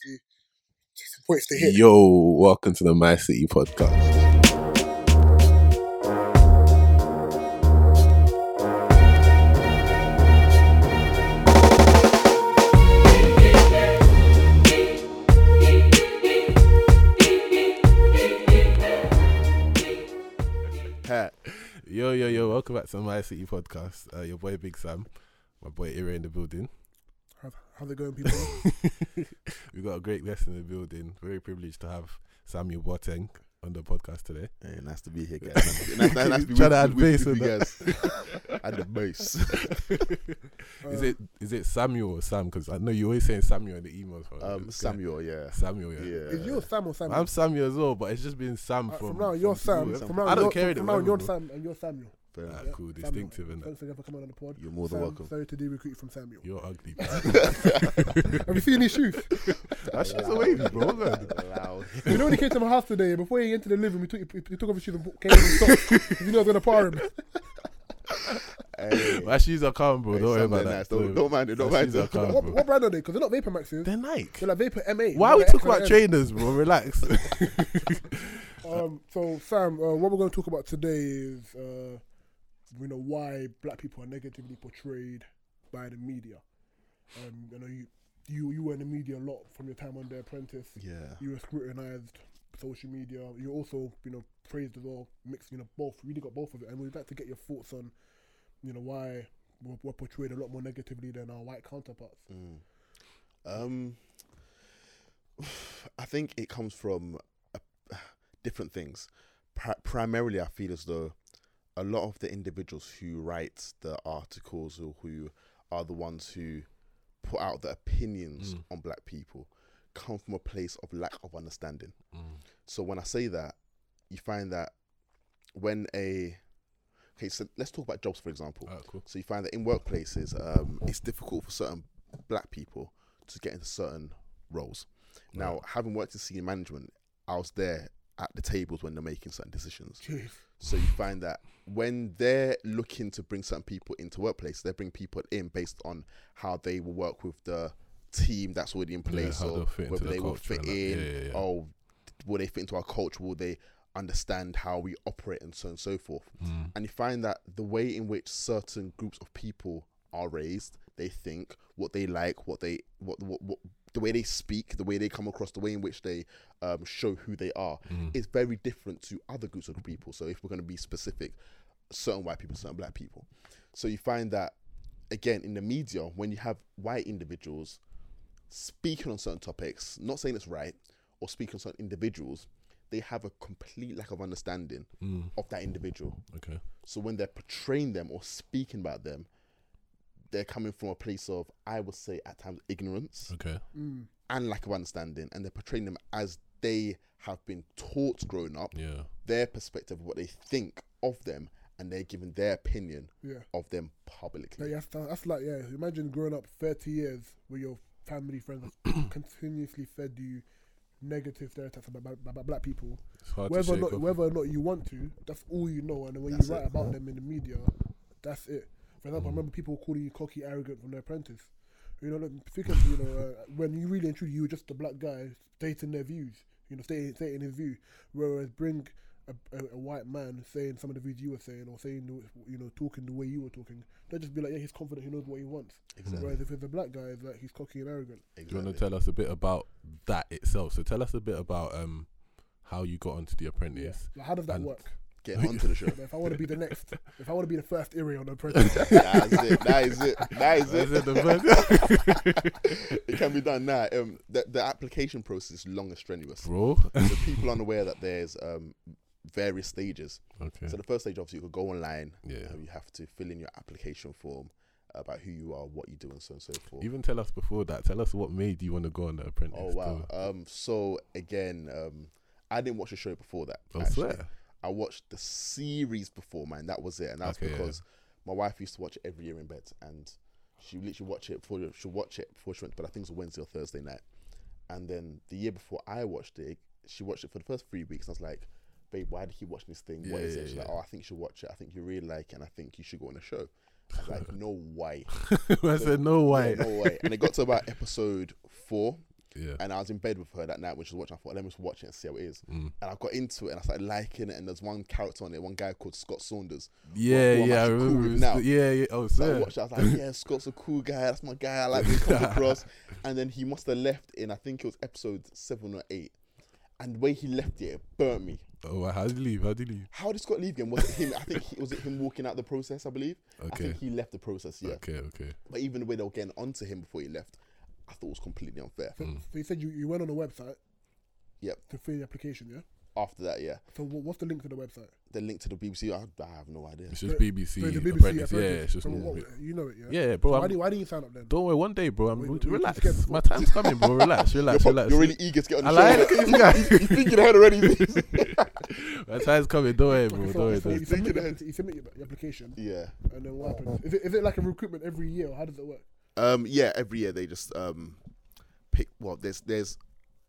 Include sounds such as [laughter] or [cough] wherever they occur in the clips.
see some points to hit. Yo, welcome to the My City podcast. Pat. Yo, yo, yo, welcome back to the My City podcast. Uh, your boy Big Sam, my boy Ira in the building. How, how's it going, people? [laughs] we got a great guest in the building. Very privileged to have Samuel Boateng on the podcast today. Hey, nice to be here, guys. Nice, to be- nice, nice, nice to be Trying with, to add with, bass with you guys. [laughs] At the base. [laughs] is it is it Samuel or Sam? Because I know you always saying Samuel in the emails. Um, It's Samuel, yeah. Samuel, yeah. Yeah. Is you Sam or Sam? I'm Samuel as well, but it's just been Sam Uh, from. from now, you're from Sam. school. From now, I don't you're, care From it, now, you're. Sam and you're Samuel. Fair enough. Yeah, cool, Samuel. distinctive, innit? Thanks again for coming on the pod. You're more than Sam, welcome. Sorry to do recruit from Samuel. You're ugly. [laughs] Have you seen his shoes? that shit's a wavy, bro. Man. Loud. you know when he came to my house today, before he entered the living room, he took, he, he took off his shoes and put- came in his socks. you know I was going to par him. Hey, My shoes are calm, bro. hey, don't worry Sam, about they're that. Don't, don't mind it. Don't My mind shoes are it. calm, what, bro. what brand are they? Because they're not Vapor Maxes. They're Nike. They're like Vapor M8. Why are we They're talking about XL. trainers, bro? Relax. [laughs] Um, so Sam, uh, what we're going to talk about today is, uh, you know, why black people are negatively portrayed by the media. Um, you know, you, you you were in the media a lot from your time on The Apprentice. Yeah. You were scrutinized, social media. You also, you know, praised as well. Mixed, you know, both. Really got both of it. And we'd like to get your thoughts on, you know, why we're, we're portrayed a lot more negatively than our white counterparts. Mm. Um, [sighs] I think it comes from uh, [sighs] different things. Pri- primarily, I feel as though a lot of the individuals who write the articles or who are the ones who put out the opinions Mm. on black people come from a place of lack of understanding. Mm. So when I say that, you find that when a okay, so let's talk about jobs for example. Alright, cool. So you find that in workplaces, um, it's difficult for certain black people to get into certain roles. Now, having worked in senior management, I was there at the tables when they're making certain decisions. Jeez. So you find that when they're looking to bring certain people into workplace, they bring people in based on how they will work with the team that's already in place, how or they'll fit into whether the they will fit in. Yeah, yeah, yeah. Oh, will they fit into our culture? Will they understand how we operate and so on and so forth? Mm. and you find that the way in which certain groups of people are raised, they think, what they like, what they what what, what the way they speak, the way they come across, the way in which they um, show who they are, Mm. is very different to other groups of people. So if we're going to be specific, certain white people, certain black people. So you find that again in the media when you have white individuals speaking on certain topics, not saying it's right, or speaking on certain individuals, they have a complete lack of understanding Mm. of that individual. Okay. So when they're portraying them or speaking about them, they're coming from a place of, I would say, at times ignorance Okay. Mm. and lack of understanding, and they're portraying them as they have been taught growing up, Yeah. their perspective of what they think of them, and they're giving their opinion Yeah. of them publicly. Like, that's, that's like, yeah, imagine growing up 30 years where your family, friends [clears throat] continuously fed you negative stereotypes about, about, about black people. Whether or, not, whether or not you want to, that's all you know. And when That's you write it. about them in the media, that's it. For example, I Mm. remember people calling you cocky, arrogant from The Apprentice. You know, like, thinking, you know, uh, when you really and truly, you were just a black guy stating their views, you know, stating, stating his view. Whereas bring a, a, a white man saying some of the views you were saying, or saying, the- you know, talking the way you were talking, they'll just be like, yeah, he's confident, he knows what he wants. Exactly. Whereas if it's a black guy, it's like he's cocky and arrogant. Do you want to tell us a bit about that itself? So tell us a bit about um how you got onto The Apprentice. Like, how does that work? Get onto the show. If I want to be the next, if I want to be the first Erie on The Apprentice, [laughs] That's it. That is it. That is Is it. it the [laughs] first- it can be done now. Um, the, the application process is long and strenuous. Bro. so people aren't aware that there's um, various stages. Okay. So the first stage, obviously, you could go online. Yeah. Um, you have to fill in your application form about who you are, what you do, and so on and so forth. Even tell us before that. Tell us what made you want to go on The Apprentice. oh wow. Um, so again, um, I didn't watch the show before that. I swear. I watched the series before, man. That was it, and that's Okay, yeah. because my wife used to watch it every year in bed, and she literally watch it before she watch it before she went. But I think it was Wednesday or Thursday night, and then the year before I watched it, she watched it for the first three weeks. And I was like, "Babe, why did you keep watching this thing? what Yeah, is yeah, it?" She's yeah. like, "Oh, I think you should watch it. I think you really like it, and I think you should go on the show." I was like, [laughs] "No way." [laughs] I said no way. Yeah, no way. And it got to about episode four, Yeah. And I was in bed with her that night when she was watching. I thought, let me just watch it and see how it is. Mm. And I got into it and I started liking it. And there's one character on it, one guy called Scott Saunders. Yeah, who I'm yeah, I cool remember. was now. the- yeah, yeah. Oh, So I watched it. I was like, yeah, [laughs] Scott's a cool guy. That's my guy. I like when he comes across. [laughs] And then he must have left in, I think it was episode seven or eight. And the way he left it, it burnt me. Oh, how did he leave? How did he leave? How did Scott leave again? Was it him? I think he, was it him walking out the process. I believe. Okay. I think he left the process. Yeah. Okay, okay. But even the way they were getting onto him before he left, thought was completely unfair. So, Mm. so you said you, you went on a website Yep. to fill the application, yeah? After that, yeah, So wha- what's the link to the website? the link to the BBC, I, I have no idea. It's just So- BBC, So the BBC apprentice. Yeah, apprentice. it's just So normal. what- You know it, yeah? Yeah, bro. So I'm, why, do, why didn't you sign up then? don't worry, one day, bro. I'm Wait, wait, relax. just My time's coming, bro. [laughs] Relax, relax, You're, relax. you're really eager to get on the I show. like innit? it, this guy. [laughs] You're thinking ahead already. [laughs] My time's coming. Don't worry, bro. Okay, Don't so, worry. so don't you, worry. submit Thinking your, ahead. you submit your, your application, yeah. and then what happens? Is it, is it like a recruitment every year, or how does it work? Um, yeah, every year they just um pick. Well, there's there's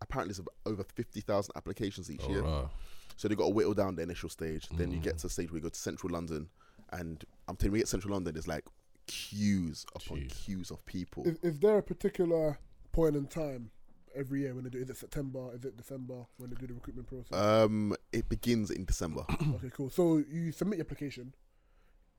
apparently there's over fifty thousand applications each Oh, year. rah. So they got to whittle down the initial stage. Then you get Mm. to the stage where you go to central London, and I'm telling you, we get central London. There's like queues upon Jeez. queues of people. Is, is there a particular point in time every year when they do? Is it September? Is it December when they do the recruitment process? Um, it begins in December. [coughs] okay, cool. So you submit your application.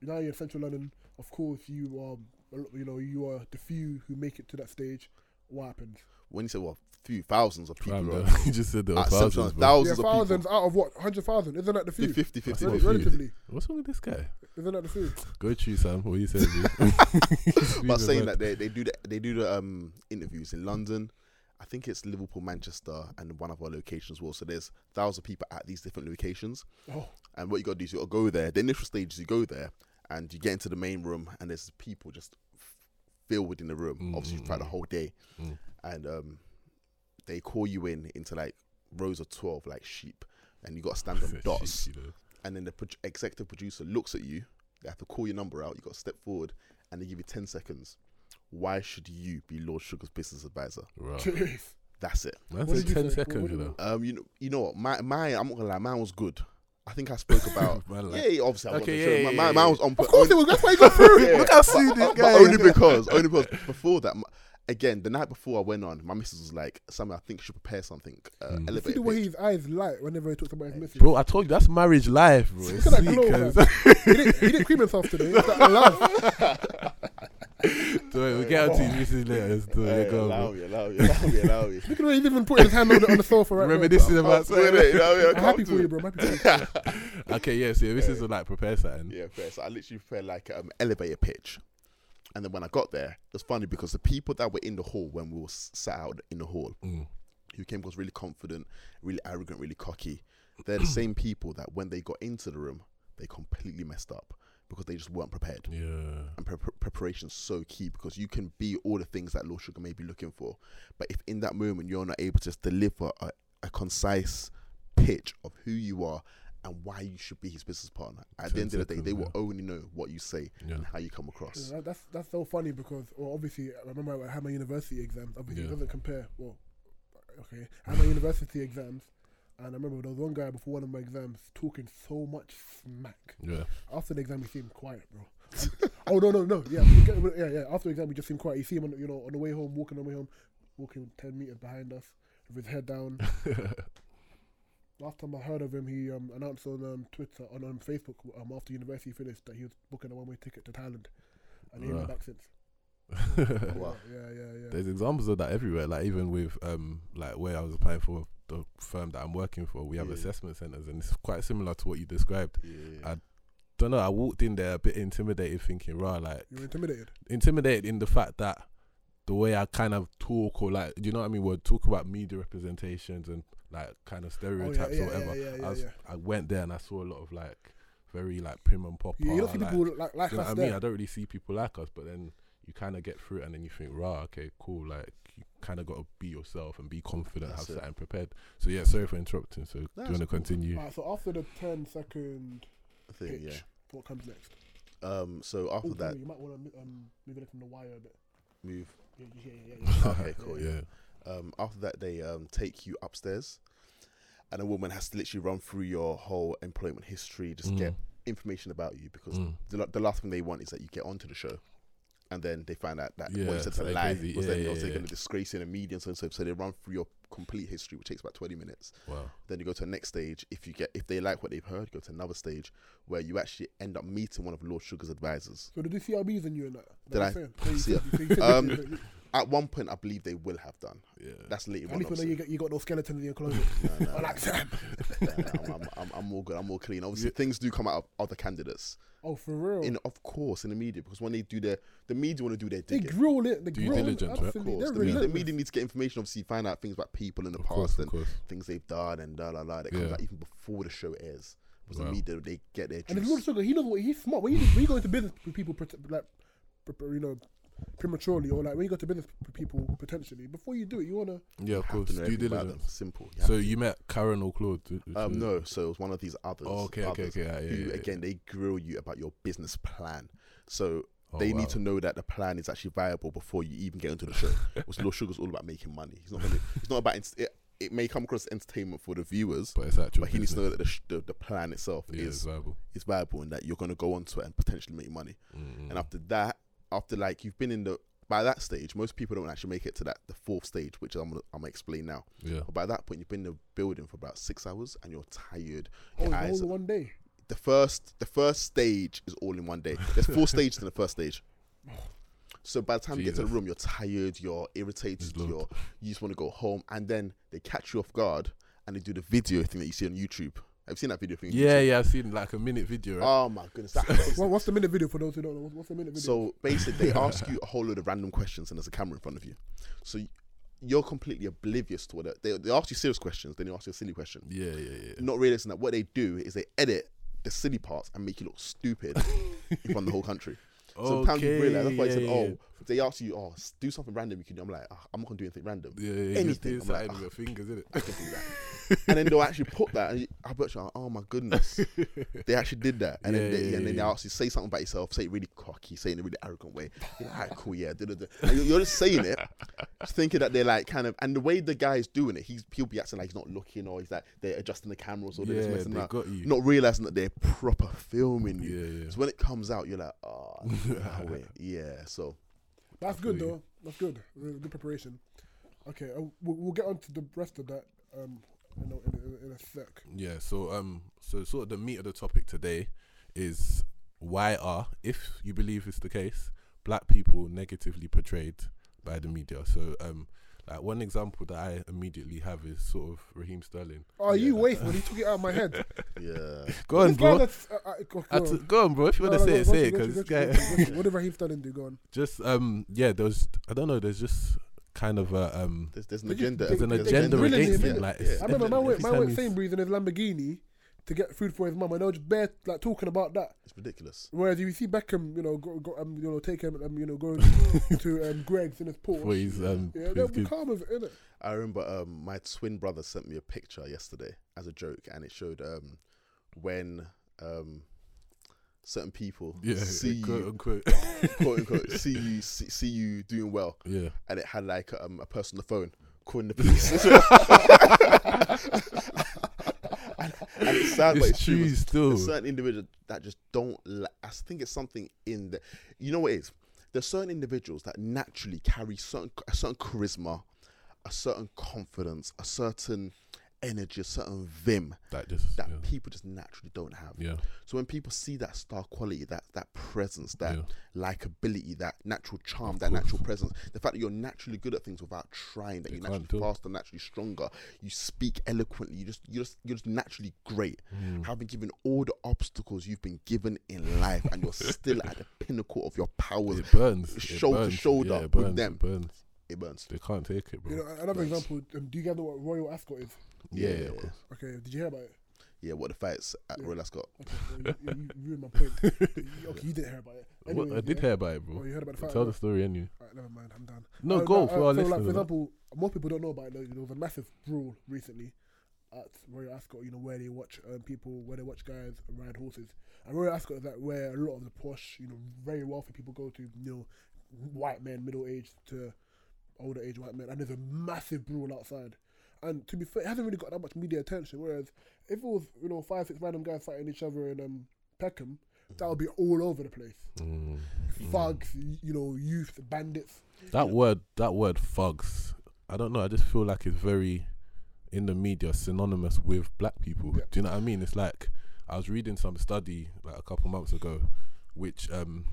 Now you're in Central London. Of course, you are. You know, you are the few who make it to that stage. What happens? when you say well, few thousands of people, Fam, are [laughs] you just said there were at Central thousands, bro. thousands yeah, of thousands people. out of what? Hundred thousand? Isn't that the few? 50, 50, That's Rel- what few. relatively, What's wrong with this guy? isn't that the few? Go true, Sam. What are you said? [laughs] [laughs] But saying that they, they do the they do the um interviews in London. I think it's Liverpool, Manchester, and one of our locations as well. So there's thousands of people at these different locations. Oh, And what you got to do is you got to go there. The initial stage is you go there and you get into the main room, and there's people just f- filled within the room. Mm, obviously throughout the mm. whole day, Mm. and um, they call you in into like rows of twelve, like sheep, and you got to stand on [laughs] dots. Shit, you know. And then the pro- executive producer looks at you. They have to call your number out. You got to step forward, and they give you ten seconds. Why should you be Lord Sugar's business advisor? Rah. jeez. That's it. That's What said did 10 seconds, you know. Um, you know, you know what? My, my, I'm not gonna lie. Mine was good. I think I spoke [laughs] about. Man, like- yeah, yeah, obviously. I Okay, okay, yeah, sure. yeah, my, yeah, my, mine was on. Of course it was. That's why you got through. Yeah, Look how [laughs] but- soon this but guy only is. because, only because before that, m- again, the night before I went on, my missus was like, "Sammy, I think you should prepare something." Uh, Mm. See the way his eyes light whenever he talks about his missus. Bro, I told you that's marriage life, bro. Look at that sweet, glow, cuz. he, didn't, he didn't cream himself today. It's like, I love. [laughs] Don't worry, we'll get onto his missus later. Let's do it. Hey, Go, allow bro. me, allow me, allow me, allow me. [laughs] Look at the way he's even putting his hand on the, on the sofa right Reminiscing now. about Can't do it, you know I mean? I I'm happy for you, bro. I'm happy for you. [laughs] Okay, yeah, so this is a, like prepare something. Yeah, fair. So I literally prepared like um elevator pitch. And then when I got there, it was funny because the people that were in the hall when we were sat out in the hall, Mm. who came across really confident, really arrogant, really cocky, they're the [clears throat] same people that when they got into the room, they completely messed up because they just weren't prepared. Yeah. And pre- pre- preparation is so key because you can be all the things that Lord Sugar may be looking for. But if in that moment you're not able to deliver a, a concise pitch of who you are and why you should be his business partner, at the end of the day, they seconds, will only know what you say Yeah. and how you come across. Yeah, that's that's so funny because well, obviously I remember I had my university exams. Obviously, Yeah. it doesn't compare. Well, okay, I had my university exams, and I remember there was one guy before one of my exams talking so much smack. Yeah. After the exam, he seemed quiet, bro. Oh no no no yeah yeah yeah. After the exam, he just seemed quiet. You see him on, the- you know on the way home, walking on the way home, walking ten meters behind us with his head down. [laughs] Last time I heard of him, he um, announced on um, Twitter on um, Facebook um, after university finished that he was booking a one way ticket to Thailand, and he ain't been Right. back since. Wow. [laughs] Yeah, yeah, yeah. There's examples of that everywhere. Like even with um like where I was applying for the firm that I'm working for, we have Yeah. assessment centers, and it's quite similar to what you described. Yeah. I- Don't know. I walked in there a bit intimidated, thinking, "Rah, like You're intimidated. intimidated in the fact that the way I kind of talk or like, do you know what I mean? We'll talk about media representations and like kind of Oh, yeah, stereotypes yeah, or whatever. Yeah, yeah, I, yeah, was, yeah. I went there and I saw a lot of like very like prim and proper. You, you don't see like, people like, like do you know us I mean? there. I don't really see people like us, but then you kind of get through it and then you think, rah, okay, cool. Like you kind of got to be yourself and be confident, That's have it. something prepared. So yeah, sorry for interrupting. So do you want to cool. continue? Alright, so after the 10 second thing, pitch, yeah. what comes next? Um, so after Oh, that, you might want to um, move it from the wire a bit. move. Yeah, yeah, yeah, yeah. [laughs] yeah. Okay, cool. yeah. Um, after that, they um, take you upstairs, and a woman has to literally run through your whole employment history, just get Mm. information about you because Mm. the, the last thing they want is that you get onto the show and then they find out that Yeah, what you said to something lie crazy. was Yeah, then yeah, also yeah. going to disgrace in the media and so and so. So they run through your complete history, which takes about twenty minutes. Wow. Then you go to the next stage. If you get if they like what they've heard, go to another stage where you actually end up meeting one of Lord Sugar's advisors. So did they CRBs in you and that? Did I you're saying? So you [laughs] see said- it? so you said- Um, you said- At one point, I believe they will have done. Yeah. That's later At on. least when you got you got no skeleton in your [laughs] closet. No, no, I [laughs] like Sam. no, no, I'm, I'm, I'm, I'm all good. I'm all clean. Obviously, things do come out of other candidates. Oh, for real. In of course, in the media because when they do their the media want to do their digging. they grill it. They grill diligence, right? Of course, They're the media, the media needs to get information. Obviously, find out things about people in the Of past course, and course. things they've done and da la la. That comes Yeah. out even before the show airs. Because Wow. the media they get their And if juice. Lord Sugar, he knows what he's smart. When you when you go into business with people, prote- like pre- pre- you know, prematurely, or like when you go to business with people potentially, before you do it, you wanna. Yeah, of course. to know Due everything about diligence. them. Simple. You So you met Karren or Claude? Um, no, so it was one of these others. Oh, okay, okay, others okay, yeah, yeah, who, yeah, again, they grill you about your business plan. So Oh, they wow. need to know that the plan is actually viable before you even get into the show. [laughs] Because Lord Sugar's all about making money. He's not. Gonna, it's not about. ins- It, it may come across entertainment for the viewers, But it's but he needs to know that the, sh- the, the plan itself yeah, it's is viable. is viable and that you're going to go onto it and potentially make money. Mm-mm. And after that, after like you've been in the by that stage, most people don't actually make it to that the fourth stage, which I'm gonna, I'm gonna explain now. yeah. But by that point, you've been in the building for about six hours and you're tired. Oh, Your it's eyes all in one day. the first the first stage is all in one day. There's four [laughs] stages in the first stage. So by the time you get to the room, you're tired, you're irritated, you're you just want to go home, and then they catch you off guard and they do the video thing that you see on YouTube. Have you seen that video thing? Yeah, yeah. I've seen like a minute video. Right? Oh my goodness. What, what's the minute video for those who don't know? What's the minute video? So basically, they [laughs] ask you a whole load of random questions, and there's a camera in front of you. So y- you're completely oblivious to what it- they, they ask you serious questions, then they ask you a silly question. yeah, yeah, yeah. Not realizing that what they do is they edit the silly parts and make you look stupid [laughs] in front of the whole country. So time you realize that's why I yeah, said, yeah, oh, they ask you, oh, do something random you can do. I'm like, "Ah, I'm not gonna do anything random. yeah, yeah, yeah. anything, I'm like, with your fingers, innit? I can do that. and then they'll actually put that, and you, I bet you, oh my goodness, [laughs] they actually did that. And Yeah, then they, yeah, and then they ask you say something about yourself, say it really cocky, say it in a really arrogant way. You're like, "Alright, cool, yeah, da, da, da." And you're, just saying it, just [laughs] thinking that they're like kind of, and the way the guy's doing it, he's he'll be acting like he's not looking, or he's like they're adjusting the cameras, or they're just messing up, not realizing that they're proper filming you. Yeah, yeah. So when it comes out, you're like, oh, [laughs] no yeah. So That's good though. That's good. Good preparation. Okay, uh, we'll, we'll get on to the rest of that um, you know, in, in, in a sec. Yeah, so um, so sort of the meat of the topic today is why are, if you believe it's the case, black people negatively portrayed by the media. So um, like one example that I immediately have is sort of Raheem Sterling. Oh, you Yeah. wasteful. He took it out of my head. [laughs] yeah, Go on, bro. that's, uh, uh, go, I go t- on. go on, bro. If you No, want to no, say go- it, say it, because to- this go guy to- go to- What did Raheem Sterling do? Go on. just um, yeah, there was I don't know, there's just kind of a um, there's, there's an agenda. there's an they- they agenda grilling against him, him. Like, Yeah. I remember evident man went, every man went he's- Sainsbury's in his Lamborghini to get food for his mum, and they were just bare like talking about that. It's ridiculous. Whereas you see Beckham, you know, go, go, um, you know, take him, um, you know, going to um, [laughs] Greggs in his Porsche. for his um, yeah, they'll be calm with it, innit? I remember um, my twin brother sent me a picture yesterday as a joke, and it showed um, when um, certain people yeah, see quote you, unquote. quote unquote, [laughs] see you, see, see you doing well, yeah. and it had like um, a person on the phone calling the [laughs] police. And, and it's sad, but It's it's true. true still. There's certain individuals that just don't. li- I think it's something in the. You know what it is? There's certain individuals that naturally carry certain a certain charisma, a certain confidence, a certain energy, a certain vim That just that yeah. people just naturally don't have. yeah. So when people see that star quality, that that presence, that Yeah. likability, that natural charm, Of that course. natural presence, the fact that you're naturally good at things without trying, that They you're naturally do it. faster, naturally stronger, you speak eloquently, you just you just you're just naturally great. Mm. Having given all the obstacles you've been given in life, and you're [laughs] still at the pinnacle of your powers, It burns. It shoulder to shoulder yeah, it with burns, them. It burns. it burns. They can't take it, bro. You know, another Nice. example. Um, do you guys know what Royal Ascot is? Yeah, Yeah, yeah, yeah, of course. Okay, did you hear about it? Yeah, what the fights at Yeah. Royal Ascot? Okay, well, you, you, you ruined my point. [laughs] You- okay, you didn't hear about it. What, I Anyways, did yeah. hear about it, Oh, bro. you heard about the fight? Tell the story anyway. Alright, never mind. I'm done. No, Uh, go uh, for our so, like, listeners. for example, most people don't know about it. like, There was a massive brawl recently at Royal Ascot. You know where they watch um, people, where they watch guys ride horses. And Royal Ascot is like where a lot of the posh, you know, very wealthy people go to. You know, white men, middle aged to older age white men. And there's a massive brawl outside. And to be fair, it hasn't really got that much media attention. Whereas if it was, you know, five, six random guys fighting each other in um, Peckham, that would be all over the place. Mm. Thugs, y- you know, youth, bandits. That word, that word, thugs. I don't know. I just feel like it's very in the media synonymous with black people. Yeah. Do you know what I mean? It's like I was reading some study like a couple months ago, which um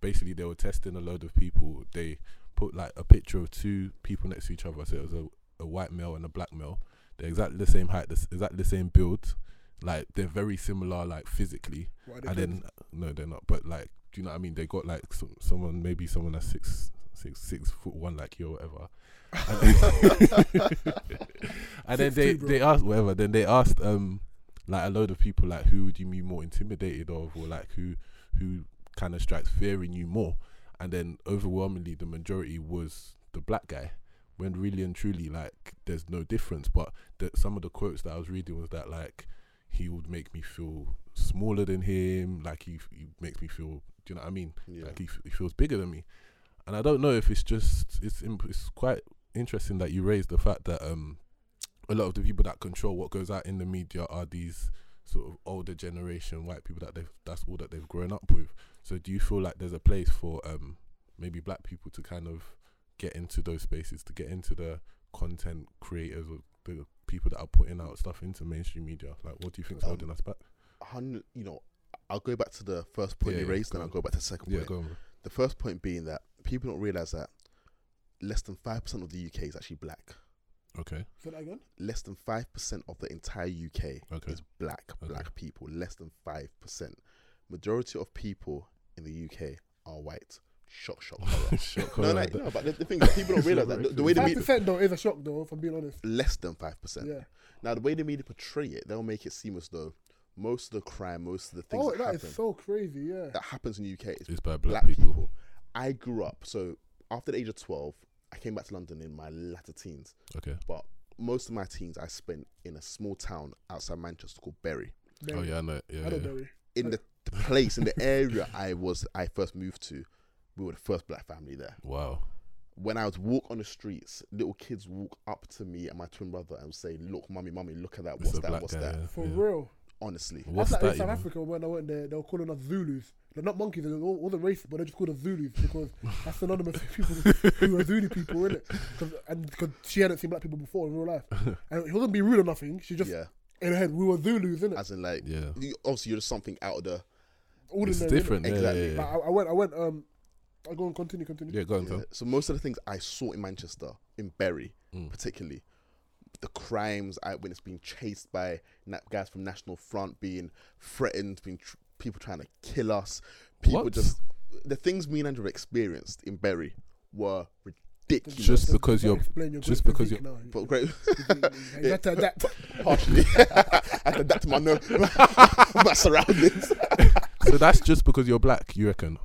basically they were testing a load of people. They put like a picture of two people next to each other. So it was a, a white male and a black male. They're exactly the same height, exactly the same build. Like they're very similar, like physically What are they and called? then no, they're not. But like, do you know what I mean? They got like some, someone, maybe someone that's six, six, six foot one, like you or whatever. [laughs] And then, [laughs] they 6'2", they asked whatever. Then they asked um like a load of people like who would you be more intimidated of, or like who who kind of strikes fear in you more. And then overwhelmingly, the majority was the black guy. When really and truly, like, there's no difference. But the, some of the quotes that I was reading was that like he would make me feel smaller than him. Like he, he makes me feel. Do you know what I mean? Yeah. Like he, f- he feels bigger than me. And I don't know if it's just it's imp- it's quite interesting that you raised the fact that um a lot of the people that control what goes out in the media are these sort of older generation white people that they've that's all that they've grown up with. So do you feel like there's a place for um maybe black people to kind of get into those spaces, to get into the content creators or the people that are putting out stuff into mainstream media? Like what do you think's Um, holding us back? Hundred, you know, I'll go back to the first point Yeah, you raised, go then I'll go back to the second Yeah, point. go on. The first point being that people don't realize that less than five percent of the UK is actually black. Okay. Say that again. Less than five percent of the entire UK Okay. is black. Okay. Black people. Less than five percent. Majority of people in the UK are white. Shock, shock, horror. [laughs] Shock, no, horror. like, no, but the, the thing is, people don't realize that the, the way the Five media percent though is a shock though. If I'm being honest. less than five percent. Yeah. Now the way the media portray it, they'll make it seem as though most of the crime, most of the things Oh, that that happen is so crazy. Yeah. that happens in the UK is It's by black, black, people. people. I grew up so after the age of twelve, I came back to London in my latter teens. Okay. But most of my teens I spent in a small town outside Manchester called Bury. Oh yeah, I know. Yeah, I don't yeah. know. In the, the place in the area I was I first moved to, we were the first black family there. Wow. When I would walk on the streets, little kids walk up to me and my twin brother and say, "Look, mummy, mummy, look at that. What's that? What's guy. that?" yeah, For yeah. real. Honestly, What's That's like that? in South know? Africa when I went there, they were calling us Zulus. They're not monkeys, they wa- wasn't racist, but they're just called us Zulus because [laughs] that's synonymous with people who are Zulu people, innit? Cause, and because she hadn't seen black people before in real life. [laughs] And it wasn't being rude or nothing, she just, yeah. in her head, we were Zulus, innit? As in, like, Yeah. you, obviously, you're just something out of the. Ordinary, It's innit? different. Yeah, Exactly. yeah, yeah. Like, I, I went, I went, um, I go and continue, continue. Yeah, go on, Yeah. So most of the things I saw in Manchester, in Bury, Mm. particularly, the crimes I witnessed being chased by na- guys from National Front, being threatened, being tr- people trying to kill us, people What? just the things me and Andrew experienced in Bury were ridiculous. Just because you're- explain your just because you're- now. but great, You [laughs] had to adapt. partially, [laughs] I had to adapt to my, no, [laughs] my surroundings. So that's just because you're black, you reckon?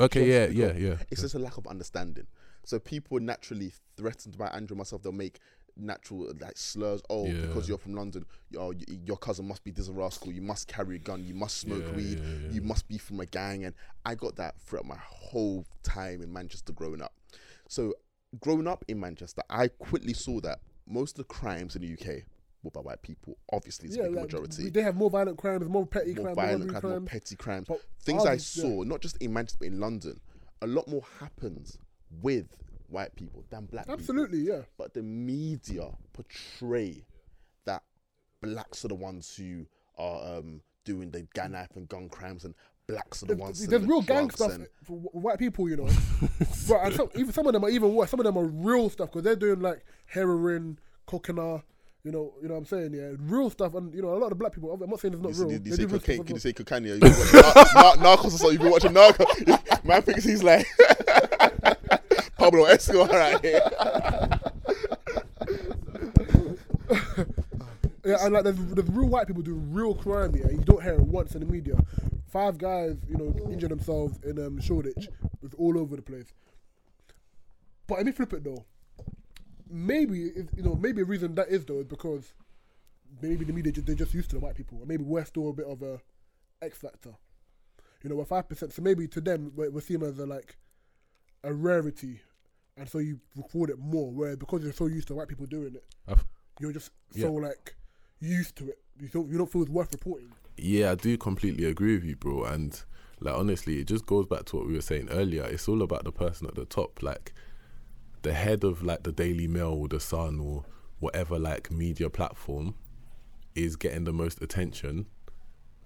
Okay, yeah, Just yeah, yeah. It's just a lack of understanding. So people naturally threatened by Andrew and myself. They'll make natural like slurs. Oh, Yeah. because you're from London, your your cousin must be this rascal. You must carry a gun. You must smoke Yeah, weed. yeah, yeah. You must be from a gang. And I got that throughout my whole time in Manchester growing up. So growing up in Manchester, I quickly saw that most of the crimes in the UK by white people. Obviously, it's a big like, majority. they have more violent crimes, more petty more crimes, violent crimes, more petty crimes. But Things I is- yeah. saw, not just in Manchester, but in London, a lot more happens with white people than black people. Absolutely, yeah. But the media portray that blacks are the ones who are um, doing the gang knife and gun crimes, and blacks are the ones. there's selling the real gang stuff and- for white people, you know. but and some, even some of them are even worse. Some of them are real stuff because they're doing like heroin, cocaine. You know, you know what I'm saying? Yeah, real stuff. And you know, a lot of black people. I'm not saying it's not Did you, real. did you They say cocaine? Did you say cocaine? You've been watching Nar- [laughs] Nar- Narcos or something? You've been watching Narcos. [laughs] Man thinks he's like [laughs] Pablo Escobar right here. Yeah, and like there's, there's real white people doing real crime. Yeah, you don't hear it once in the media. Five guys, you know, injured themselves in um, Shoreditch. It's all over the place. But let me flip it though. Maybe you know, maybe a reason that is though is because maybe the media they're just used to the white people, or maybe we're still a bit of a X factor. You know, we're five percent, so maybe to them we're, we're seen as a like a rarity, and so you record it more. Where because you're so used to white people doing it, I've- you're just Yeah. so like used to it. You don't you don't feel it's worth reporting. Yeah, I do completely agree with you, bro. And like honestly, it just goes back to what we were saying earlier. It's all about the person at the top, like the head of like the Daily Mail or the Sun or whatever like media platform is getting the most attention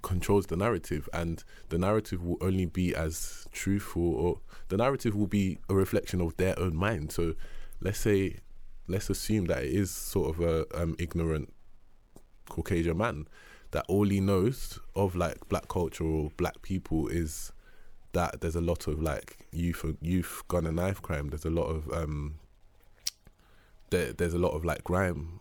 controls the narrative. And the narrative will only be as truthful or the narrative will be a reflection of their own mind. So let's say let's assume that it is sort of a um, ignorant caucasian man that all he knows of like black culture or black people is that there's a lot of like youth youth gun and knife crime. There's a lot of um there, there's a lot of like grime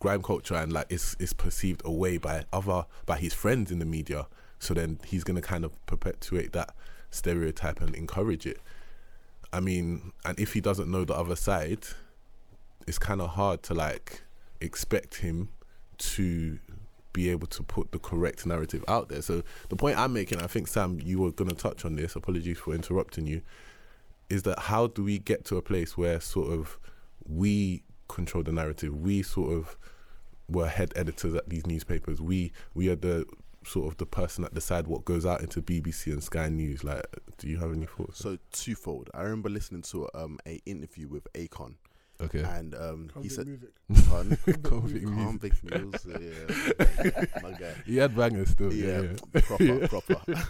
grime culture and like it's it's perceived away by other by his friends in the media. So then he's to kind of perpetuate that stereotype and encourage it. I mean and if he doesn't know the other side it's kind of hard to like expect him to be able to put the correct narrative out there so the point i'm making i think sam you were going to touch on this apologies for interrupting you is that how do we get to a place where sort of we control the narrative. We sort of were head editors at these newspapers. We we are the sort of the person that decide what goes out into BBC and Sky News. Like, do you have any thoughts? So twofold. I remember listening to um a interview with Akon. Okay. And um, he said, music. [laughs] Pardon? [laughs] Convict music. Convict music, yeah. My guy. He had bangers still. Yeah. yeah, yeah. proper, [laughs] proper.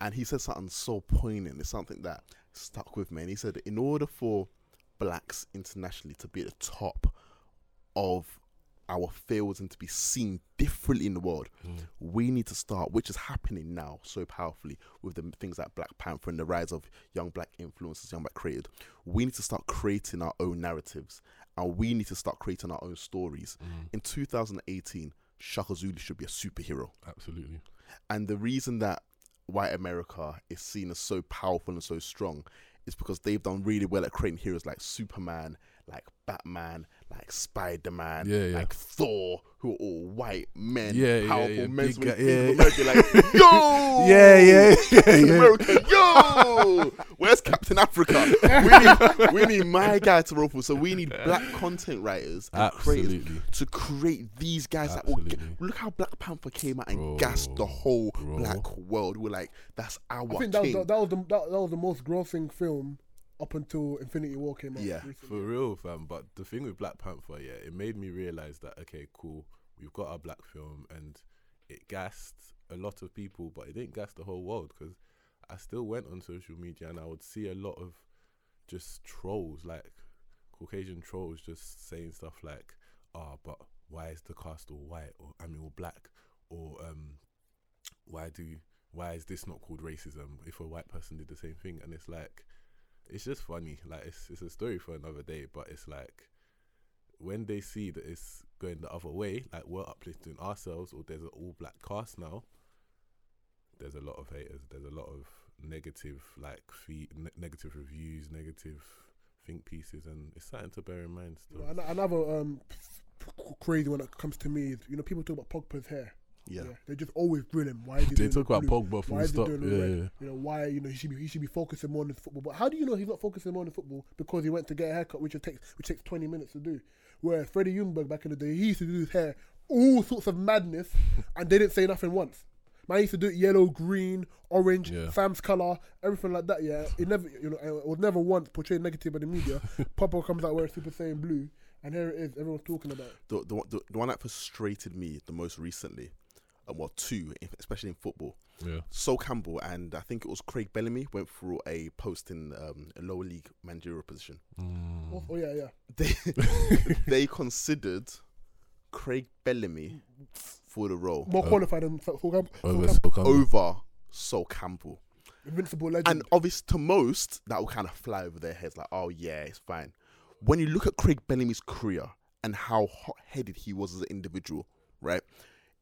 and he said something so poignant. It's something that stuck with me. And he said, in order for blacks internationally to be at the top of our fields and to be seen differently in the world, Mm. we need to start, which is happening now so powerfully with the things like Black Panther and the rise of young black influencers, young black creators. We need to start creating our own narratives and we need to start creating our own stories. Mm. In 2018, Shaka Zulu should be a superhero. Absolutely. And the reason that white America is seen as so powerful and so strong is because they've done really well at creating heroes like Superman, like Batman, like Spider Man, Yeah, yeah. like Thor, who are all white men, Yeah, yeah, powerful yeah, men. big So when you guy- think of yeah. America, you're like, [laughs] yo, Yeah, yeah, yeah, yeah. America, yo, where's Captain Africa? We need, we need my guy to roll for. So we need black content writers and creators Absolutely. to create these guys that will get, look how Black Panther came out and Bro, gassed the whole bro. black world. We're like, that's our I think that was, the, that was the that, that was the most grossing film up until Infinity War came out. Yeah. recently. For real, fam. But the thing with Black Panther, yeah, it made me realize that okay, cool, we've got our black film, and it gassed a lot of people, but it didn't gas the whole world because I still went on social media and I would see a lot of just trolls, like Caucasian trolls, just saying stuff like, "Ah, but why is the cast all white, or I mean, all black, or um, why do why is this not called racism if a white person did the same thing?" And it's like it's just funny. Like it's it's a story for another day, but it's like when they see that it's going the other way, like we're uplifting ourselves, or there's an all black cast now. There's a lot of haters. There's a lot of negative, like feed, ne- negative reviews, negative think pieces, and it's something to bear in mind. Still. Another um, crazy one that comes to me is you know people talk about Pogba's hair. Yeah. They're just always grill him. Why is he They talk about? Pogba Why full stop. Yeah, yeah. You know why? You know he should be he should be focusing more on his football. But how do you know he's not focusing more on his football because he went to get a haircut, which takes which takes twenty minutes to do. Whereas Freddie Ljungberg back in the day, he used to do his hair all sorts of madness, [laughs] and they didn't say nothing once. Man used to do it yellow, green, orange, Yeah. Sam's color, everything like that. Yeah, it never, you know, it was never once portrayed negative by the media. [laughs] Pogba comes out wearing Super Saiyan blue, and here it is. Everyone's talking about. it. The, the, one- the, the one that frustrated me the most recently, well, two, especially in football. Yeah. Sol Campbell and I think it was Craig Bellamy went through a post in um, a lower league managerial position. Mm. Oh, oh yeah, yeah. They [laughs] they considered Craig Bellamy for the role More qualified than Sol Sol Camp- Sol Over Sol Campbell. over Sol Campbell. Invincible legend. And obvious to most, that will kind of fly over their heads like, oh yeah, it's fine. When you look at Craig Bellamy's career and how hot headed he was as an individual, right?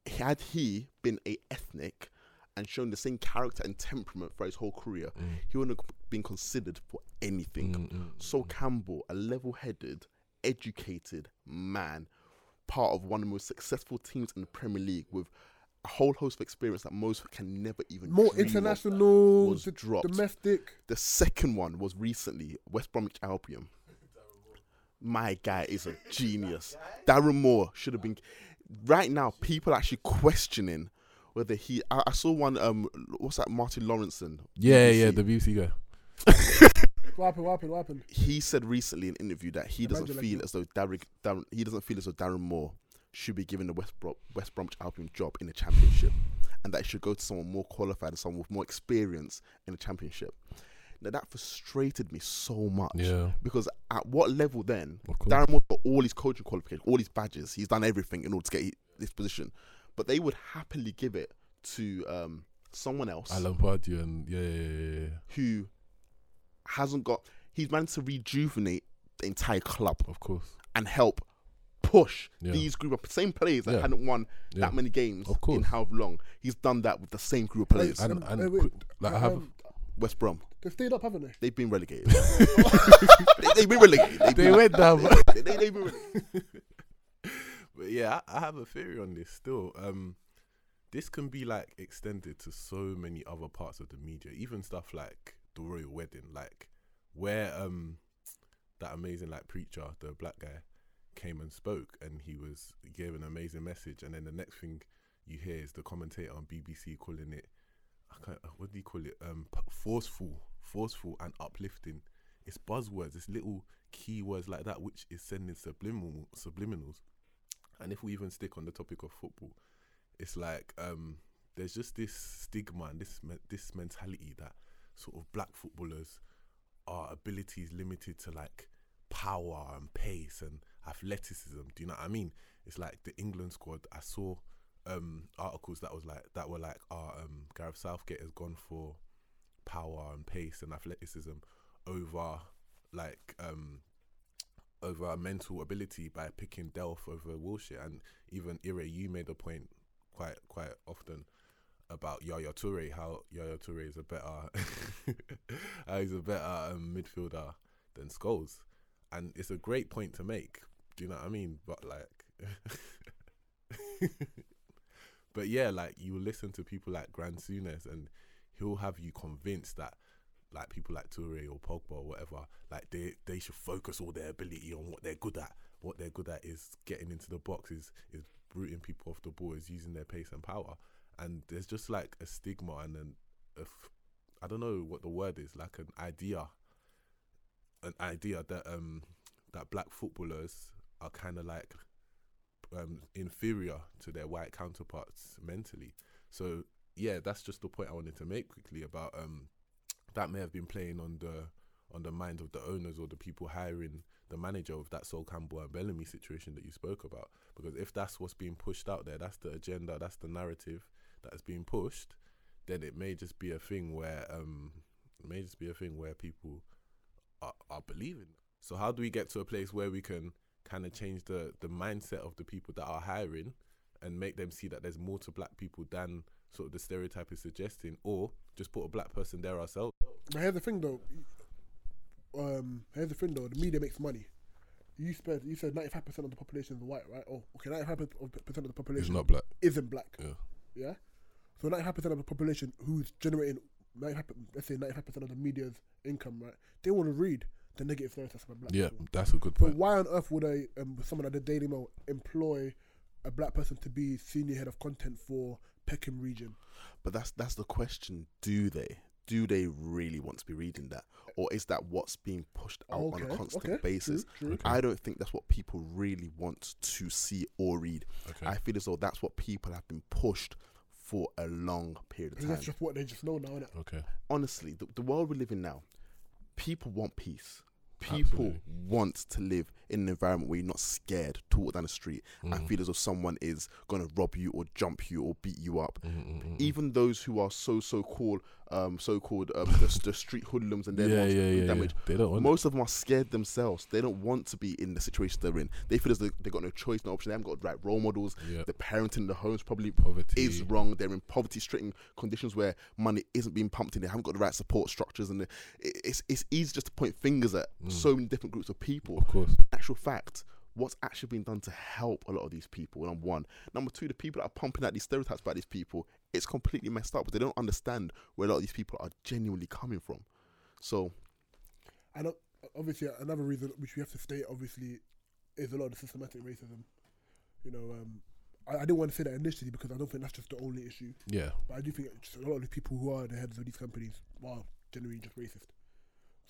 Had he been a ethnic and shown the same character and temperament for his whole career, he wouldn't have been considered for anything. Mm, mm, Sol Campbell, a level-headed, educated man, part of one of the most successful teams in the Premier League with a whole host of experience that most can never even More dream of international, was d- dropped. domestic. The second one was recently West Bromwich Albion. My guy is a genius. [laughs] Darren Moore should have been. Right now, people are actually questioning whether he. I, I saw one. Um, what's that? Martin Lawrenson. Yeah, BBC. yeah, the BBC guy. What happened? What happened? What happened? he said recently in an interview that he doesn't Imagine, like, feel as though Darren, Darren he doesn't feel as though Darren Moore should be given the West Brom, West Bromwich Albion job in the Championship, and that it should go to someone more qualified and someone with more experience in the Championship. Now that frustrated me so much Yeah, because at what level then. Darren Moore got all his coaching qualifications, all his badges. He's done everything in order to get this position, but they would happily give it to um, someone else Alan Pardew and yeah, yeah, yeah, yeah, who hasn't got. He's managed to rejuvenate the entire club of course. and help push Yeah. these group of same players that Yeah. hadn't won Yeah. that many games Of course. in how long. He's done that with the same group of players. And- and uh, wait, quick- like, I have- um, West Brom, they've stayed up, haven't they? they've been relegated. [laughs] they, have been relegated. They've They been, went down. they, they, they've been relegated. But yeah, I, I have a theory on this still. Um, this can be like extended to so many other parts of the media, even stuff like the royal wedding, like where um that amazing like preacher, the black guy, came and spoke, and he was he gave an amazing message, and then the next thing you hear is the commentator on BBC calling it, what do you call it? Um, forceful, forceful and uplifting. It's buzzwords, it's little keywords like that, which is sending subliminal subliminals. And if we even stick on the topic of football, it's like um, there's just this stigma and this me- this mentality that sort of black footballers are abilities limited to like power and pace and athleticism. Do you know what I mean? It's like the England squad. I saw um, articles that was like that were like, "Ah, um, Gareth Southgate has gone for power and pace and athleticism over like um, over mental ability by picking Delph over Wilshere. And even Ire, you made a point quite quite often about Yaya Toure, how Yaya Toure is a better [laughs] he's a better um, midfielder than Scholes. And it's a great point to make. Do you know what I mean? But like [laughs] But yeah, like you listen to people like Graeme Souness and he'll have you convinced that like people like Toure or Pogba or whatever, like they they should focus all their ability on what they're good at. What they're good at is getting into the box, is is rooting people off the ball, is using their pace and power. And there's just like a stigma and then a f- I don't know what the word is, like an idea, an idea that um that black footballers are kind of like um inferior to their white counterparts mentally. So yeah, that's just the point I wanted to make quickly about um that may have been playing on the on the mind of the owners or the people hiring the manager of that Sol Campbell and Bellamy situation that you spoke about. Because if that's what's being pushed out there, that's the agenda, that's the narrative that is being pushed, then it may just be a thing where um it may just be a thing where people are, are believing. So how do we get to a place where we can kind of change the the mindset of the people that are hiring and make them see that there's more to black people than sort of the stereotype is suggesting, or just put a black person there ourselves. But here's the thing, though. Um, here's the thing, though. The media makes money. You said you said ninety five percent of the population is white, right? Oh, okay, ninety five percent of the population is not black. isn't black. Yeah. Yeah. So ninety five percent of the population who's generating 95, let's say ninety five percent of the media's income, right? They want to read the negative stereotypes about black Yeah, people. that's a good So point. why on earth would a um, someone at the Daily Mail employ a black person to be senior head of content for Peckham region? But that's that's the question. Do they? Do they really want to be reading that, or is that what's being pushed out on a constant okay, basis? True, true. Okay. I don't think that's what people really want to see or read. Okay. I feel as though that's what people have been pushed for a long period of time. that's just what they just know now, innit? okay. Honestly, the, the world we live in now, people want peace. People Absolutely. want to live in an environment where you're not scared to walk down the street and Mhm. feel as though someone is going to rob you or jump you or beat you up. Mhm, mhm, mhm. Even those who are so so called, um, so called um, the, the street hoodlums and their yeah, yeah, yeah, yeah. damage. Want Most of them are scared themselves. They don't want to be in the situation they're in. They feel as though they got no choice, no option. They haven't got the right role models. it. Yeah. The parenting in the homes probably Poverty is wrong. They're in poverty-stricken conditions where money isn't being pumped in. They haven't got the right support structures, and it- it's it's easy just to point fingers at Mm. so many different groups of people. Of course. Actual fact, what's actually been done to help a lot of these people? Number one, number two, the people that are pumping out these stereotypes about these people, it's completely messed up. But they don't understand where a lot of these people are genuinely coming from. So And uh, obviously, another reason which we have to state, obviously, is a lot of systematic racism. You know, um, I, I didn't want to say that initially because I don't think that's just the only issue. Yeah. But I do think just a lot of the people who are the heads of these companies are generally just racist.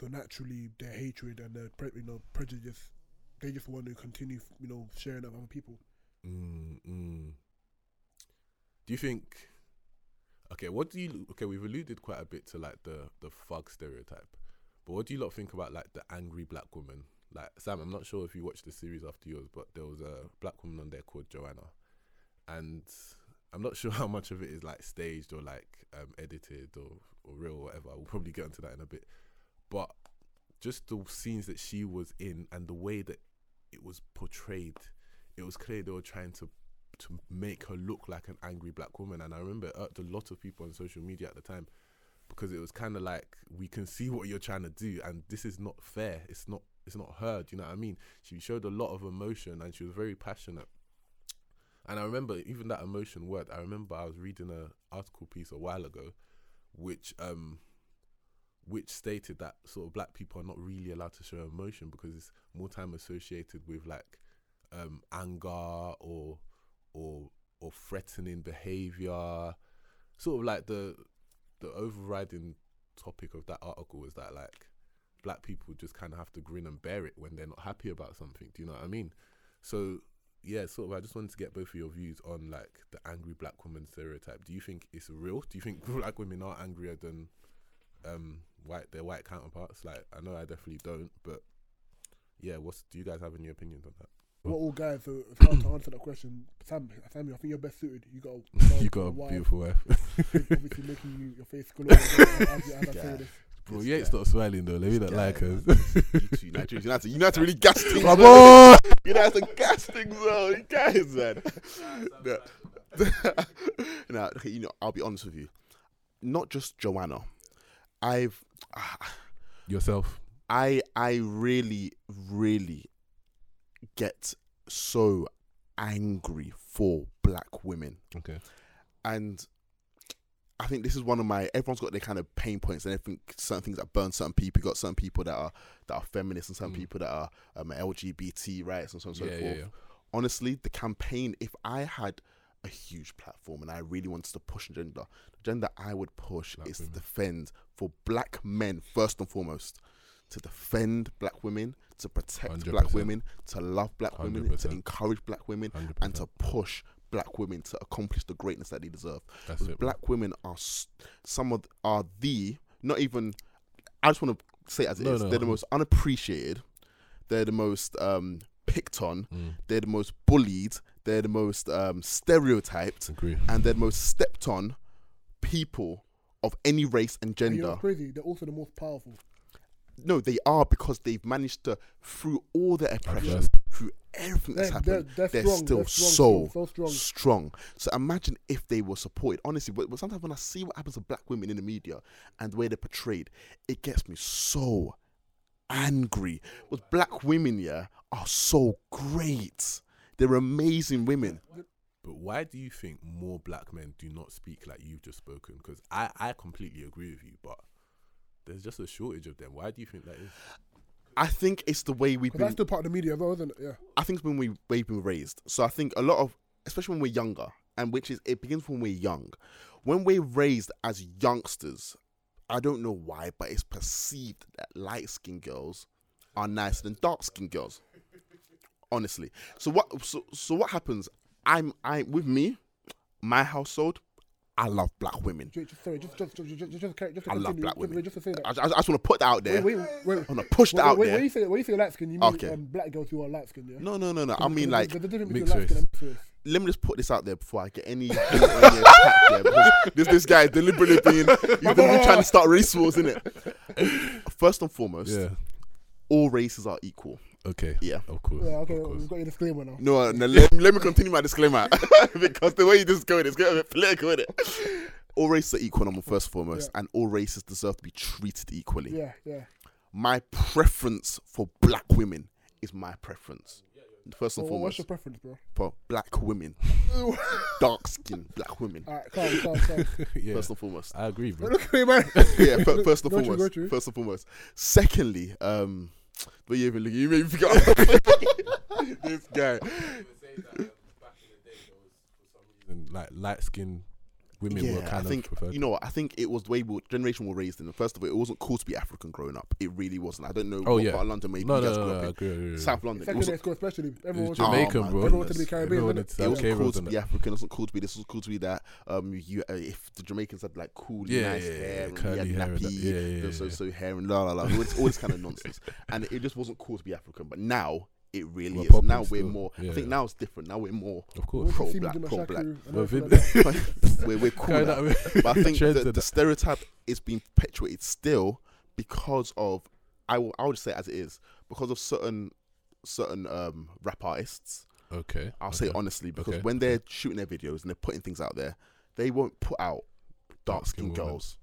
So naturally, their hatred and their pre- you know prejudice, they just want to continue you know sharing that with other people. Mm. Do you think? Okay, what do you? Okay, we've alluded quite a bit to like the the thug stereotype, but what do you lot think about like the angry black woman? Like Sam, I'm not sure if you watched the series after yours, but there was a black woman on there called Joanna, and I'm not [laughs] sure how much of it is like staged or like um, edited or or real or whatever. We'll probably get into that in a bit, but just the scenes that she was in and the way that it was portrayed, it was clear they were trying to to make her look like an angry black woman. And I remember it irked a lot of people on social media at the time because it was kind of like we can see what you're trying to do, and this is not fair. It's not it's not heard. You know what I mean? She showed a lot of emotion and she was very passionate. And I remember even that emotion word. I remember I was reading an article piece a while ago, which um, which stated that sort of black people are not really allowed to show emotion because it's more time associated with like um, anger or or or threatening behavior. Sort of like the the overriding topic of that article was that like black people just kind of have to grin and bear it when they're not happy about something. Do you know what I mean? So yeah, sort of. I just wanted to get both of your views on like the angry black woman stereotype. Do you think it's real? Do you think [laughs] black women are angrier than um white their white counterparts? Like I know I definitely don't, but yeah, what's do you guys have any opinions on that? Not all [coughs] guys, so it's hard to answer that question. Sam, Sammy, I think you're best suited. You got a, [laughs] you got a wife, beautiful wife. obviously [laughs] making you your face glow as, as, as I say Yeah. this. Bro, This you ain't guy. stop smiling though. Let me not guy, like us. You two Nigerians, you know how to, you know how to really gas things. Come on! You know how to gas things, though. You guys, man. [laughs] No. now, okay, you know, I'll be honest with you. Not just Joanna. I've, Yourself. I, I really, really get so angry for black women. Okay. and I think this is one of my. Everyone's got their kind of pain points, and I think certain things that burn certain people. You got certain people that are that are feminists, and some Mm. people that are um, LGBT rights, and so on and so yeah, forth. yeah, yeah. Honestly, the campaign. If I had a huge platform and I really wanted to push agenda, the agenda I would push Black is women. to defend for black men first and foremost, to defend black women, to protect black 100%. women, to love black women, to 100%. encourage black women, 100%. and to push black women to accomplish the greatness that they deserve. It. bro. black women are some of are the not even. I just want to say it as it is. No, no, They're the um, most unappreciated. They're the most um, picked on. Mm, They're the most bullied. They're the most um, stereotyped, agree. and they're the most stepped on people of any race and And gender. you know what's crazy? They're also the most powerful. No, they are because they've managed to, through all the oppression, Adversity. through everything that's They're, they're, happened, they're, they're strong. still they're strong, so so strong. strong. So imagine if they were supported. Honestly, but, but sometimes when I see what happens to black women in the media and the way they're portrayed, it gets me so angry. But black women, yeah, are so great. They're amazing women. But why do you think more black men do not speak like you've just spoken? Because I, I completely agree with you, but there's just a shortage of them. Why do you think that is? I think it's the way we've Because that's still part of the media as well, isn't it? Yeah. I think it's when we we've been raised. So I think a lot of, especially when we're younger, and which is it begins when we're young. When we're raised as youngsters, I don't know why, but it's perceived that light skinned girls are nicer than dark skinned girls. Honestly. So what so, so what happens? I'm I with me, my household, I love black women. Ju- Just, sorry, just, just, just, just, just, just, just to I love continue, black just- women. Just to say that. I, I, I just want to put that out there. Wait, wait, wait. I want to push that When, out when, there. when you say when you say light skin, you mean Okay. um, black girls who are light skin, yeah? No, no, no, no. I There's- mean, there's- like, there's a difference mixed between light skin and mixed race. let me just put this out there before I get any, any, [laughs] any attack there, because this this guy is deliberately being he's deliberately trying to start race wars, isn't it? First and foremost, Yeah. all races are equal. Okay. Yeah. Of course. Yeah, okay, we've got your disclaimer now. No, no let, let me continue my disclaimer [laughs] because the way this is going, it's getting a bit political, isn't it? All races are equal, number first and foremost, and all races deserve to be treated equally. Yeah, yeah. My preference for black women is my preference. First and Well, what's foremost, your preference, bro? for black women, [laughs] dark skinned black women. Alright, calm, calm, calm. [laughs] yeah. First and foremost. I agree, bro. Look at me, man. yeah, first and Go through, go foremost. First and foremost. Secondly, um, but yeah, look, you made me forget. [laughs] [laughs] this guy. Like light skin women were yeah, I think of preferred. you know what I think it was the way we, generation were raised in. First of all, it wasn't cool to be African growing up. It really wasn't. I don't know Oh, what yeah. part of London maybe no, you no, guys no, grew no, up I in. agree, agree, agree. South London. It Secondary wasn't, school, especially. It Everyone was was Oh, Jamaican, my bro. Everyone wanted to be Caribbean, Everyone wanted to it wasn't K cool to be. African. It wasn't cool to be this. It was cool to be that. Um, you uh, if the Jamaicans had like cool, Yeah, nice yeah, yeah, hair, and curly hair nappy, Yeah, yeah, yeah, so yeah. so hair and la la la, all this, all this kind of nonsense, and it just wasn't cool to be African. But now it really We're is. popping Now we're more. Yeah, I think yeah. now it's different. Now we're more. Of course. pro black, do pro Shaq black. crew and Well, everything Vin- like that. [laughs] we're we're cool Carry now. But I think the, the stereotype is being perpetuated still because of I will I will just say it as it is because of certain certain um rap artists. Okay. I'll say okay. honestly because Okay, when they're shooting their videos and they're putting things out there, they won't put out dark skinned Dark-skinned girls.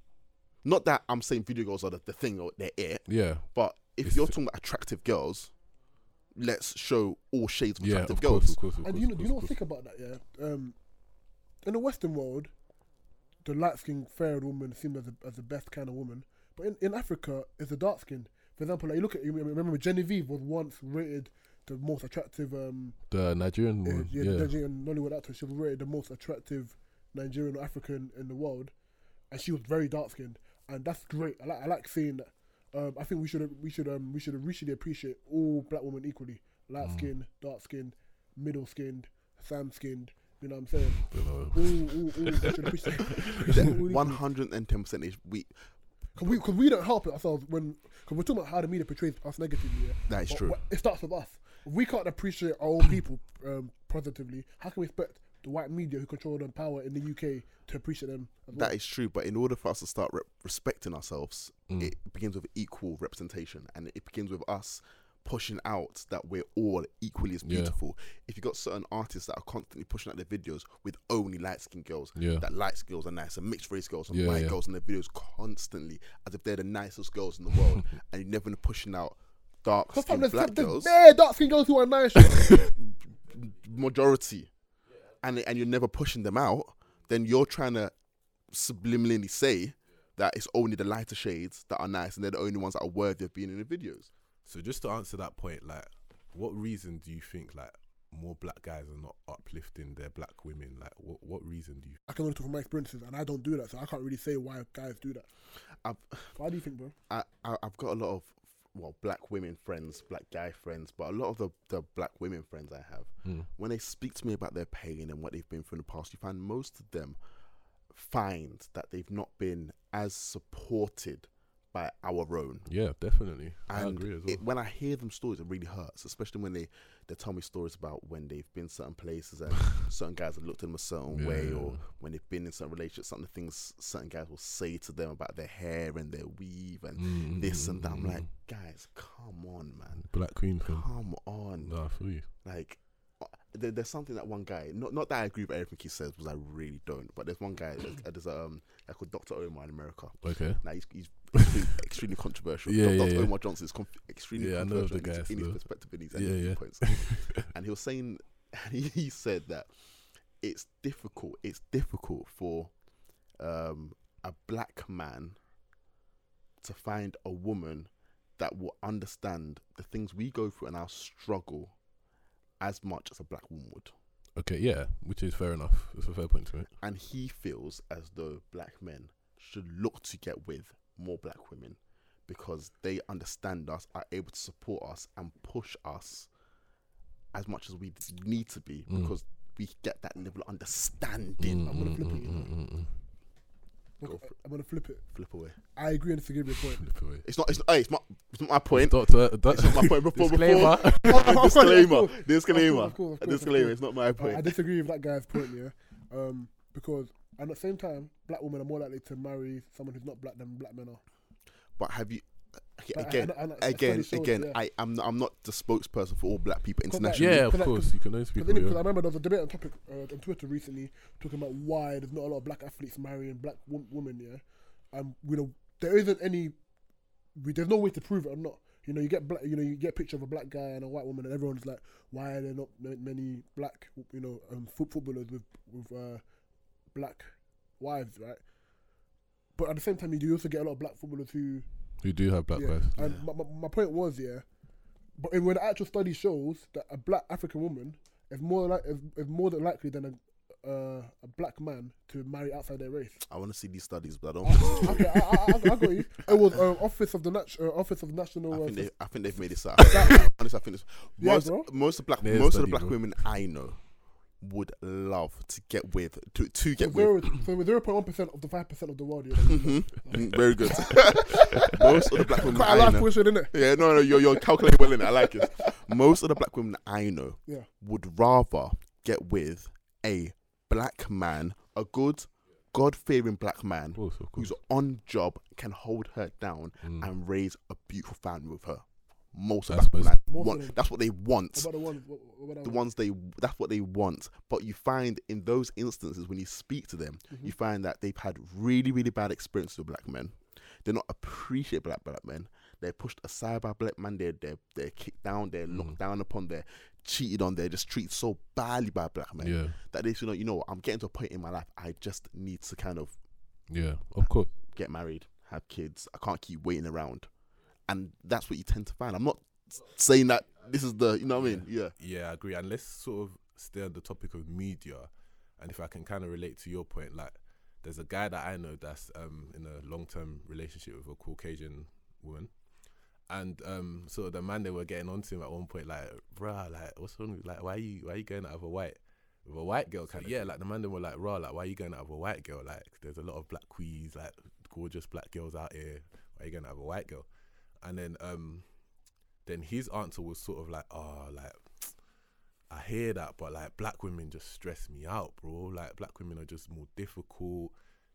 Not that I'm saying video girls are the, the thing or they're it, Yeah. but if It's you're talking about attractive girls, let's show all shades of Yeah. attractive Of girls. course. Of course. Of And course. you know, of you know course, what of think about that, yeah? Um, in the Western world, the light skinned fair woman is seen as the, as the best kind of woman. But in, in Africa, it's the dark skinned. For example, like you look at, you remember Genevieve was once rated the most attractive, um. The Nigerian uh, woman. yeah, Yeah. Nigerian Nollywood actress. She was rated the most attractive Nigerian or African in the world. And she was very dark skinned. And that's great. I like, I like seeing that. Um, I think we should we should um we should really appreciate all black women equally. Light Mm. skinned, dark skinned, middle skinned, Sam skinned. You know what I'm saying? [laughs] [laughs] [laughs] One equally. hundred and ten percent is we. Cause we, cause we don't help it ourselves when, cause we're talking about how the media portrays us negatively. Yeah? That is But true. It starts with us. If we can't appreciate our own people um, positively, how can we expect the white media who control the power in the UK to appreciate them? As well? That is true, but in order for us to start re- respecting ourselves, Mm. it begins with equal representation, and it begins with us pushing out that we're all equally as Yeah. beautiful. If you got certain artists that are constantly pushing out their videos with only light skinned girls, Yeah. that light skinned girls are nice, and mixed race girls and Yeah, white yeah. girls in their videos constantly, as if they're the nicest girls in the world, [laughs] and you're never pushing out dark Cause fam, skinned there's, black there's girls. bare dark skinned girls who are nice. [laughs] majority, and and you're never pushing them out, then you're trying to subliminally say that it's only the lighter shades that are nice, and they're the only ones that are worthy of being in the videos. So just to answer that point, like, what reason do you think like more black guys are not uplifting their black women? Like, what what reason do you? I can only talk from my experiences, and I don't do that, so I can't really say why guys do that. I've Why do you think, bro? I, I I've got a lot of well black women friends, black guy friends, but a lot of the the black women friends I have Mm. when they speak to me about their pain and what they've been through in the past, you find most of them find that they've not been as supported by our own. Yeah, definitely. I And agree as well. it, when I hear them stories, it really hurts, especially when they, they tell me stories about when they've been certain places and [laughs] certain guys have looked at them a certain Yeah, way, or when they've been in certain relationships, some of the things certain guys will say to them about their hair and their weave and Mm, this and that. I'm mm, like, guys, come on, man, Black Queen film. come on. No, I feel you. Like, uh, there, there's something that one guy, not not that I agree with everything he says, because I really don't. But there's one guy, [coughs] there's, there's a um, guy called Dr. Omar in America. Okay. Now he's, he's [laughs] extremely, controversial. Yeah, Dr. yeah, yeah. Omar Johnson is conf- extremely Yeah, controversial in his- in his perspective and his, Yeah, and yeah. viewpoints. [laughs] and he was saying, [laughs] he, he said that it's difficult. It's difficult for um, a black man to find a woman that will understand the things we go through and our struggle as much as a black woman would. Okay, yeah, which is fair enough. It's a fair point to make. And he feels as though black men should look to get with more black women because they understand us, are able to support us, and push us as much as we need to be Mm. because we get that level of understanding. I'm gonna Mm, flip mm, it, you mm, mm, mm. Go for it. I'm gonna flip it. Flip away. I agree and disagree with your point. Flip away. It's not. It's not. Hey, it's not. It's not my point. Doctor, It's not my point. Before, disclaimer. before [laughs] disclaimer, Of course, disclaimer, of course, of course, disclaimer. It's not my I, I disagree with that guy's point, yeah. Um, because at the same time, black women are more likely to marry someone who's not black than black men are. But have you? But Again, I- I- I- again, shows, again. yeah. I, I'm. Not, I'm not the spokesperson for all black people internationally. yeah, of Cause I- course. You can only speak Because for I remember there was a debate on topic uh, on Twitter recently talking about why there's not a lot of black athletes marrying black wom- women. Yeah, um, you know there isn't any. We, there's no way to prove it or not. You know, you get black. You know, you get a picture of a black guy and a white woman, and everyone's like, why are there not many black, you know, um, footballers with with uh, black wives, right? But at the same time, you do also get a lot of black footballers who We do have black yeah. wives. And my, my, my point was, yeah, but when the actual study shows that a black African woman is more like is, is more than likely than a uh, a black man to marry outside their race? I want to see these studies, but I don't. [laughs] okay, I, I, I, I got you. It was uh, Office of the Nat- uh, Office of National. I Uh, think, they, I think they've made this up. Honestly, I think this, most bro. most of the black There's most of the black bro. women I know would love to get with to to so get with. zero, so zero point one percent of the five percent of the world. You know, Mhm. Mm, Very good. [laughs] most of the black women quite a I large know. isn't it? Yeah, no, no, you're you're calculating well in it. I like it. Most of the black women I know Yeah. would rather get with a black man, a good, God fearing black man Of course, of course. who's on job, can hold her down Mm. and raise a beautiful family with her. Most of That's black women most- I Most of want. That's what they What want. about the ones? What, what about The the ones they that's what they want. But you find in those instances when you speak to them, Mhm. you find that they've had really, really bad experiences with black men. They're not appreciate black black men. They're pushed aside by black men. They're they're they're kicked down. They're looked Mm. down upon. They're cheated on. They're just treated so badly by black men Yeah, that they you know you know I'm getting to a point in my life. I just need to kind of yeah, of course. get married, have kids. I can't keep waiting around, and that's what you tend to find. I'm not saying that this is the you know what I mean. Yeah. Yeah, I agree. And let's sort of stay on the topic of media. And if I can kind of relate to your point, like there's a guy that I know that's um, in a long term relationship with a Caucasian woman. And um, sort of the man they were getting onto him at one point, like, bruh, like, what's wrong? with- Like, why you why you going out of a white with a white girl? Kind of, yeah, like the man they were like, raw, like, why are you going out of a white girl? Like, there's a lot of black queens, like gorgeous black girls out here. Why are you going out of a white girl? And then um, then his answer was sort of like, oh, like I hear that, but like black women just stress me out, bro. Like black women are just more difficult.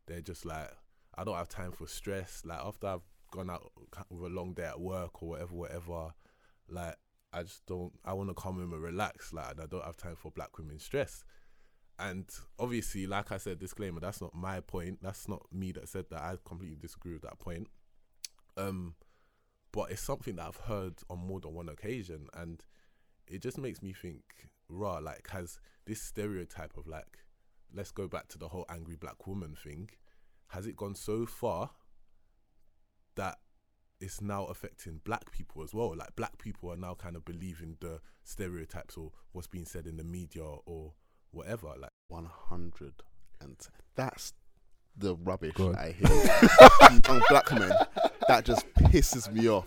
They're just like I don't have time for stress. Like after I've gone out with a long day at work or whatever, whatever, like I just don't. I want to come home and relax. Like I don't have time for black women stress. And obviously, like I said, disclaimer, that's not my point. That's not me that said that. I completely disagree with that point. Um, but it's something that I've heard on more than one occasion, and it just makes me think, raw, like has this stereotype of like, let's go back to the whole angry black woman thing, has it gone so far that it's now affecting black people as well? Like black people are now kind of believing the stereotypes or what's being said in the media or whatever. Like, One hundred, and that's the rubbish Go. I hear from [laughs] young black men. That just pisses me off.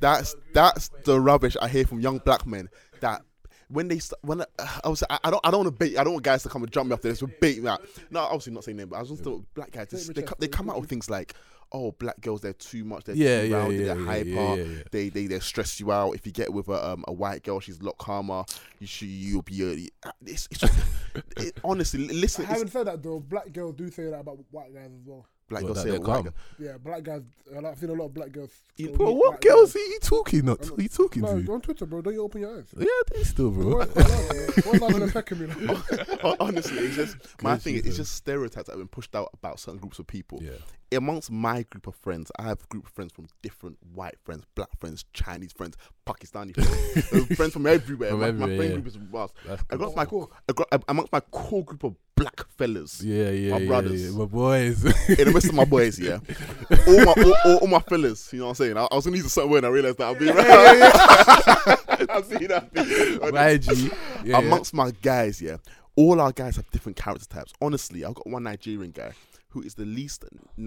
That's that's the rubbish I hear from young black men. That when they st- when uh, I was I, I don't I don't want to bait I don't want guys to come and jump me after this with bait me out. No, obviously not saying name, but I was just thought black guys just, they they come out with things like oh black girls they're too much they're Yeah, too yeah, rowdy yeah, they're yeah, hyper yeah, yeah, yeah. they they they stress you out if you get with a um, a white girl she's a lot calmer you should you'll be uh, it's, it's just it, honestly listen I haven't said that though. Black girls do say that about white guys as well. Black What, girls that say they're white calm? girl- Yeah, black guys. I've seen a lot of black girls. You- bro, what white girls are you talking? Not I'm are you talking No, to? on Twitter, bro. Don't you open your eyes? Yeah, they still, bro. What? What's not gonna affect me? [laughs] now? Honestly it's just [laughs] my Good thing is Jesus. it's just stereotypes that have been pushed out about certain groups of people yeah, amongst my group of friends, I have group of friends from different white friends, black friends, Chinese friends, Pakistani friends, friends from everywhere. [laughs] From my, my friend yeah. group is vast. I got my Cool. I got, amongst my core group of black fellas. Yeah, yeah, my yeah, brothers. yeah, my boys. The midst of my boys, yeah, [laughs] all my all, all, all my fellas. You know what I'm saying? I, I was gonna use a certain word, and I realized that I'll be right. [laughs] I've seen that. YG. Amongst my guys, yeah, all our guys have different character types. Honestly, I've got one Nigerian guy who is the least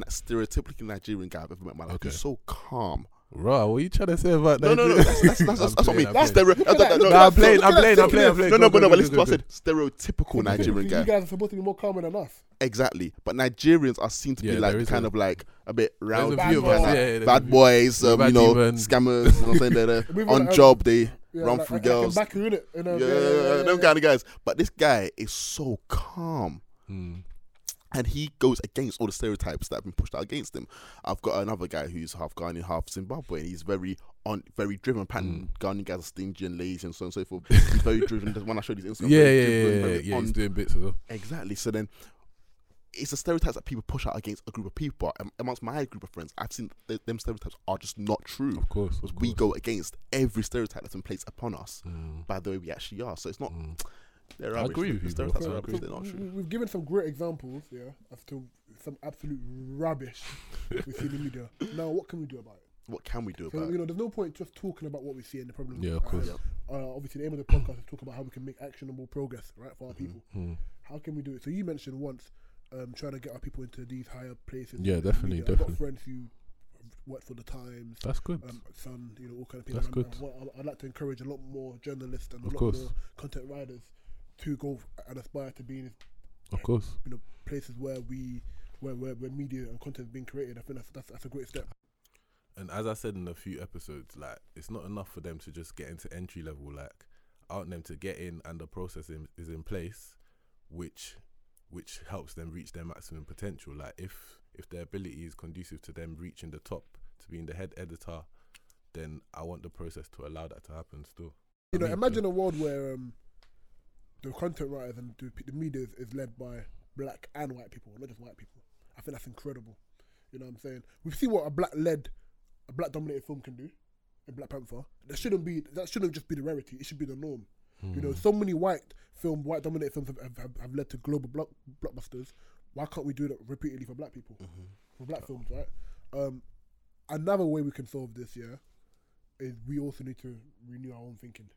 stereotypically Nigerian guy I've ever met in my life. Okay. He's so calm. Raw, what are you trying to say about that? no, no. That's, that's, that's, that's, I'm what I mean. playing, I'm That's playing. no, no, no, Look No, at I'm playing, I'm playing, I'm playing, I'm playing. no, no, but no, but listen to what I said. Stereotypical Nigerian You guy. guys are supposed to be more calm than us. Exactly. But Nigerians are seen to Yeah, be like kind a- of like a bit rowdy, There's a few of us, kinda yeah, yeah, bad boys, um, Bad you know, demons. scammers. You know what I'm saying? They're [laughs] We've on job, they Yeah, run like, through like, girls. Like back in. You know, Yeah, them kind of guys. But this guy is so calm. Mm. And he goes against all the stereotypes that have been pushed out against him. I've got another guy who's half Ghanaian, half Zimbabwe, and he's very on, very driven. Apparently, Ghanaian guys are stingy and lazy and so on and so forth. [laughs] He's very driven. When I showed his Instagram, Yeah, yeah, driven, yeah, yeah, yeah. on- He's doing bits well. exactly. So then, it's the stereotypes that people push out against a group of people. Am- Amongst my group of friends, I've seen th- them stereotypes are just not true. Of course, Because of we go against every stereotype that's been placed upon us Mm, by the way we actually are. So it's not. mm. They're I agree with you, bro. stereotypes are rubbish. agree. They're not we- true. We've given some great examples, yeah, as to some absolute rubbish we see in the media. Now, what can we do about it? What can we do So, about you know, there's no point just talking about what we see and the problem. Yeah, of course. Yeah. uh, obviously the aim of the podcast is to talk about how we can make actionable progress, right, for our people. Mm. How can we do it? So you mentioned once um, trying to get our people into these higher places. Yeah, in the definitely. I've got definitely. friends who work for the Times, That's good. um, Sun, you know, all kind of people. That's And good. I- what I- I'd like to encourage a lot more journalists and a Of lot course. more content writers to go and aspire to be in of course. you know places where we where where, where media and content is being created. I think that's that's, that's a great step. And as I said in a few episodes, like it's not enough for them to just get into entry level. Like I want them to get in, and the process in, is in place, which which helps them reach their maximum potential. Like if if their ability is conducive to them reaching the top, to being the head editor, then I want the process to allow that to happen. Still, You know, imagine a world where um, the content writers and the, the media is, is led by black and white people, not just white people. I think that's incredible. You know what I'm saying? We've seen what a black led, a black dominated film can do in Black Panther. That shouldn't be that shouldn't just be the rarity. It should be the norm. You know, so many white film, white dominated films have, have, have led to global block, blockbusters. Why can't we do that repeatedly for black people, for black films, right? Um, another way we can solve this, yeah, is we also need to renew our own thinking.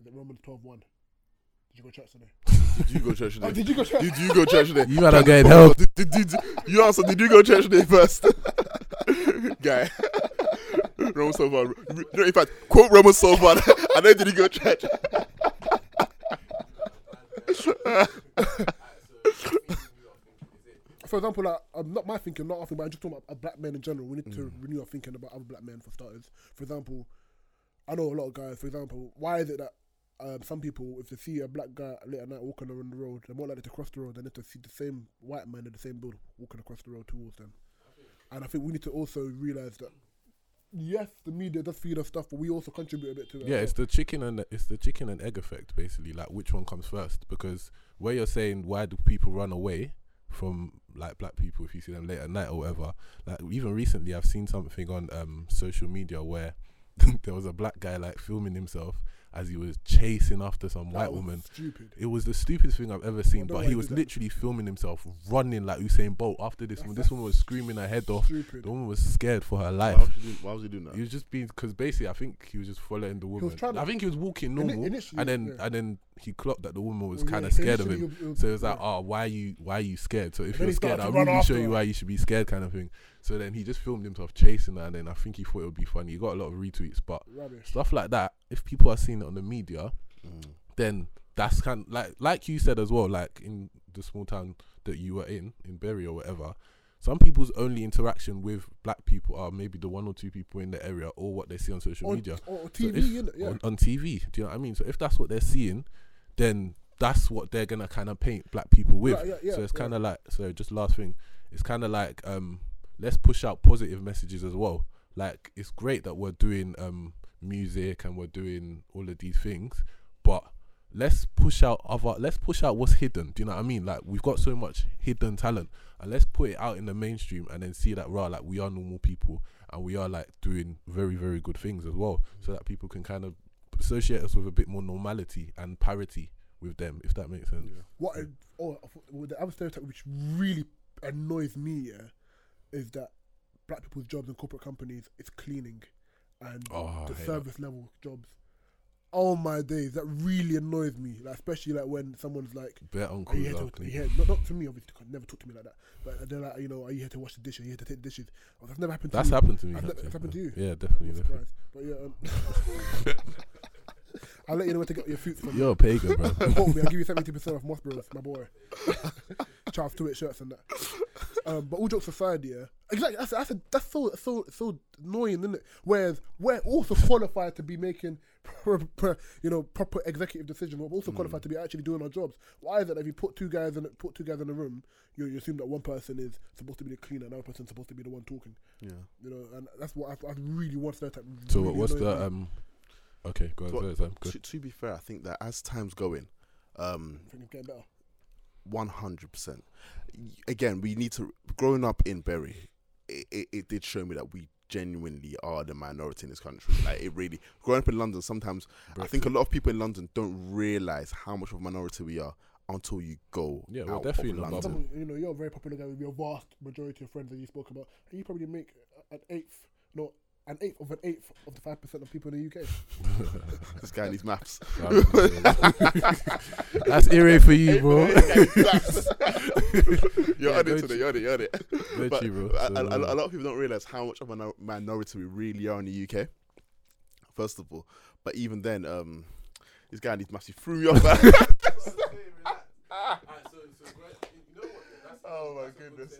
Is it Romans 12 1? Did you go church today? Did you go church today? Oh, [laughs] did you go church? Did you go church today? You better get help. Did, did, did, you answer, did you go church today first? [laughs] Guy. [laughs] Roman Solvan. No, in fact, quote Roman Solvan. and then did he go church? For example, like, um, not my thinking, not our thinking, but I'm just talking about uh, black men in general. We need to renew our thinking about other black men for starters. For example, I know a lot of guys, for example, why is it that um, some people, if they see a black guy late at night walking around the road, they're more likely to cross the road than if they see the same white man in the same building walking across the road towards them. And I think we need to also realize that, yes, the media does feed us stuff, but we also contribute a bit to it. Yeah, it's the chicken and it's the chicken and egg effect basically. Like which one comes first? Because where you're saying why do people run away from like black people if you see them late at night or whatever? Like even recently, I've seen something on um social media where [laughs] there was a black guy like filming himself as he was chasing after some That white was woman. Stupid. It was the stupidest thing I've ever seen, but he was did that. literally filming himself running like Usain Bolt after this woman. This woman was screaming her head off. Stupid. The woman was scared for her Why life. was, he doing, why was he doing that? He was just being because basically I think he was just following the woman. I think he was walking normal, initially, and then yeah. and then he clocked that the woman was Well, kind yeah, of scared of him. it was- So it was like, oh, why are you why are you scared? So if you're scared, I'll really show you why you should be scared, kind of thing. So then he just filmed himself chasing her, and then I think he thought it would be funny. He got a lot of retweets, but Rubbish. stuff like that. If people are seeing it on the media, Mm. then that's kind of, like like you said as well. Like in the small town that you were in, in Bury or whatever. Some people's only interaction with black people are maybe the one or two people in the area or what they see on social On, media. or So TV, if- innit? yeah. on, on TV. Do you know what I mean? So if that's what they're seeing, then that's what they're gonna kind of paint black people with. Yeah, yeah, so it's kind of like so. Just last thing, it's kind of like um, let's push out positive messages as well. Like it's great that we're doing um music and we're doing all of these things, but let's push out other let's push out what's hidden. Do you know what i mean? Like we've got so much hidden talent and let's put it out in the mainstream and then see that raw like we are normal people and we are like doing very very good things as well so that people can kind of associate us with a bit more normality and parity with them if that makes sense. What? I, oh, the other stereotype which really annoys me, yeah, is that black people's jobs in corporate companies is cleaning and Oh, the service level jobs. Oh my days, that really annoys me. Like especially like when someone's like, bare "Are you here to, here, not, not to me obviously, 'cause never talk to me like that. But they're like, you know, are you here to wash the dishes? Are you here to take the dishes? Oh, that's never happened to that's me. happened to me ne- actually. it's happened to you? yeah I'm definitely, definitely. But yeah, um, [laughs] [laughs] I'll let you know where to get your suits from. you're a pagan bro [laughs] Quote me, I'll give you seventy percent off Moss Bros, my boy. [laughs] Charles Stewart shirts and that. Um, but all jokes aside, yeah, exactly. That's that's, a, that's so so so annoying, isn't it? Whereas we're also qualified to be making, you know, proper executive decisions. We're also qualified to be actually doing our jobs. Why is it that if you put two guys in put two guys in a room, you, you assume that one person is supposed to be the cleaner, another person's supposed to be the one talking. Yeah. You know, and that's what I, I really want stereotype. so really what's the um okay go on Well, sorry, Sam, go. To, to be fair, I think that as time's going, um, I think it's getting better. one hundred percent. Again, we need to. Growing up in Bury, it, it, it did show me that we genuinely are the minority in this country. Like it really. Growing up in London, sometimes I think a lot of people in London don't realize how much of a minority we are until you go. Yeah, we're out definitely of London. London. You know, you're a very popular guy with your vast majority of friends that you spoke about, and you probably make an eighth, no, an eighth of an eighth of the five percent of people in the UK. [laughs] This guy needs maps. [laughs] That's eerie for you, bro. [laughs] you're Yeah, on it today. You're on it. You're on it. Go But to, bro. a, So, a- a- a lot of people don't realize how much of a minority we really are in the UK. First of all, but even then, um, this guy needs maths. He threw me off. oh my goodness.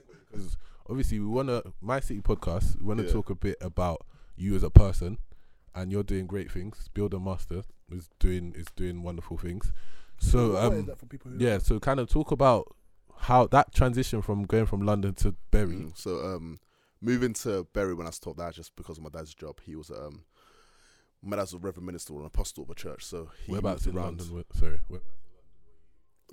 Obviously we want to my city podcast we want to Yeah. talk a bit about you as a person and you're doing great things builder master is doing is doing wonderful things so um that for people who yeah so kind of talk about how that transition from going from london to Bury. Mm, So um, moving to Bury when I stopped that just because of my dad's job. He was um, my dad's a reverend minister or an apostle of a church. So he whereabouts in around. london where, sorry where,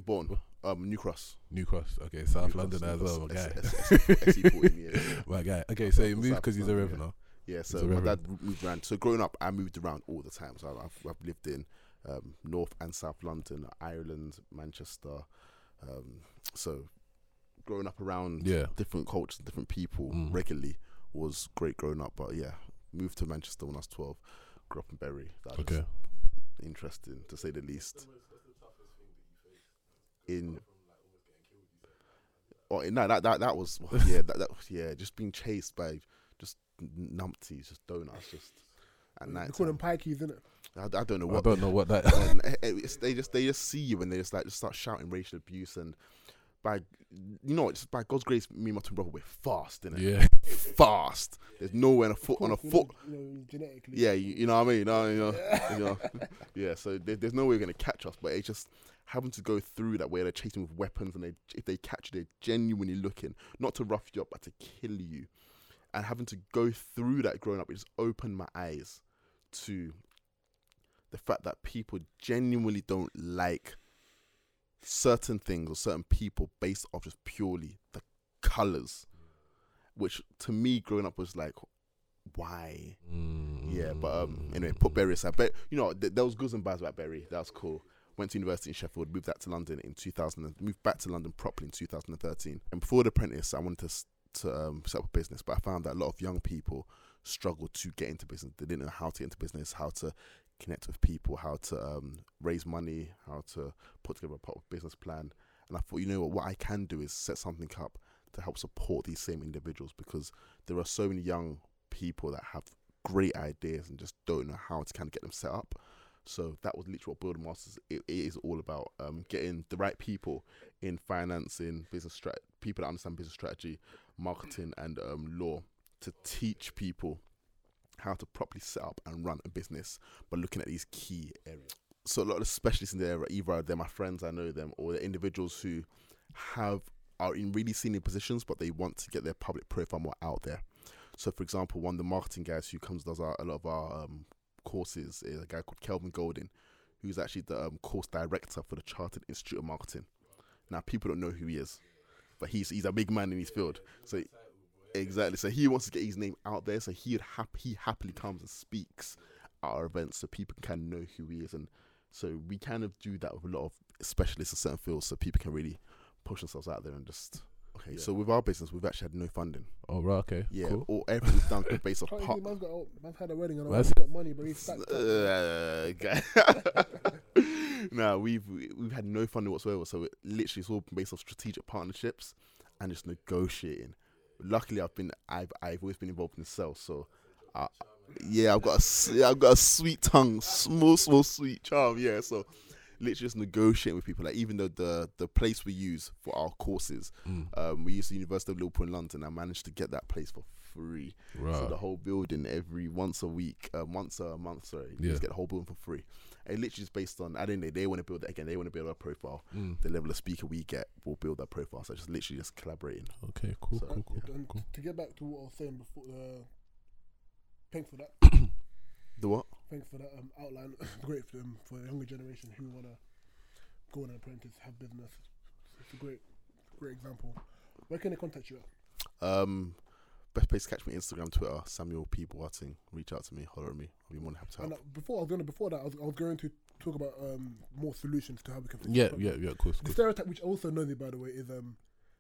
Born um, New Cross. new cross okay south New london Cross, as well my guy S- S- S- SE14, yeah, yeah. [laughs] my guy okay so he moved because he's a revenue Yeah, so my dad moved around. So growing up, I moved around all the time. So I've, I've lived in um, North and South London, Ireland, Manchester. Um, so growing up around yeah different cultures, different people Mm. regularly was great growing up. But yeah, moved to Manchester when I was 12. Grew up in Bury. That was okay interesting to say the least. In oh no that that that was [laughs] yeah that, that yeah just being chased by just numpties just donuts just at They call them pikeys, isn't it? I, I don't know what. i don't know what that [laughs] and [laughs] it- it's, they just they just see you and they just like just start shouting racial abuse and by you know what, just by God's grace me and my twin brother we're fast in it yeah. Fast. There's nowhere on a foot on a foot. you know, genetically. yeah you, you know what I mean? You know, you know, you know. [laughs] yeah so there, there's no way you're gonna catch us but it's just having to go through that way they're chasing with weapons and they if they catch you they're genuinely looking not to rough you up but to kill you. And having to go through that growing up it just opened my eyes to the fact that people genuinely don't like certain things or certain people based off just purely the colors which to me growing up was like why yeah, but um, anyway, put Bury aside. But you know, th- there was goods and bads about Bury. That was cool. Went to university in Sheffield. Moved back to London in 2000. And moved back to London properly in 2013. And before the apprentice, I wanted to to um, set up a business, but I found that a lot of young people struggled to get into business. They didn't know how to get into business, how to connect with people, how to um, raise money, how to put together a proper business plan. And I thought, you know what, what I can do is set something up to help support these same individuals because there are so many young people that have great ideas and just don't know how to kind of get them set up. So that was literally what Building Masters it, it is all about. Um, getting the right people in financing, business strat, people that understand business strategy, marketing, and um, law to teach people how to properly set up and run a business by looking at these key areas. So a lot of specialists in the area, either they're my friends, I know them, or they're individuals who have are in really senior positions, but they want to get their public profile more out there. So, for example, one of the marketing guys who comes does our, a lot of our um, courses is a guy called Kelvin Golden, who's actually the um, course director for the Chartered Institute of Marketing. Now, people don't know who he is, but he's he's a big man in his field. So, exactly. So he wants to get his name out there. So he would hap- he happily comes and speaks at our events, so people can know who he is. And so we kind of do that with a lot of specialists in certain fields, so people can really push themselves out there and just. Okay, Yeah. so with our business, we've actually had no funding. oh right okay Yeah, cool or everything's done based off Can't part. see, man's got, oh, man's had a wedding and Man's- man's got money, but he's stacked up. [laughs] Uh, guy. [laughs] no, we've we've had no funding whatsoever. So it literally it's all based off strategic partnerships and just negotiating. Luckily, I've been I've I've always been involved in sales, so I, yeah, I've got a yeah, I've got a sweet tongue, small small sweet charm. Yeah, so literally just negotiating with people. Like even though the the place we use for our courses, Mm. um, we use the University of Liverpool in London. I managed to get that place for free. So the whole building every once a week, uh, once a month, sorry, Yeah. just get the whole building for free. And literally just based on, I don't know, they want to build it again. They want to build our profile. Mm. The level of speaker we get will build that profile. So just literally just collaborating. okay cool So, cool cool, And cool. to get back to what I was saying before, uh, thanks for that. [coughs] The what? Thanks for that um, outline. [coughs] great for, um, for the younger generation who want to go on an apprentice, have business. It's a great, great example. Where can they contact you at? Um, best place to catch me Instagram, Twitter, Samuel P. Boateng. Reach out to me, holler at me. I'll be more than happy to And help. uh, before I was going to, before that, I was, I was going to talk about um, more solutions to how we can. fix yeah yeah yeah of course, The course. stereotype, which also knows it by the way, is um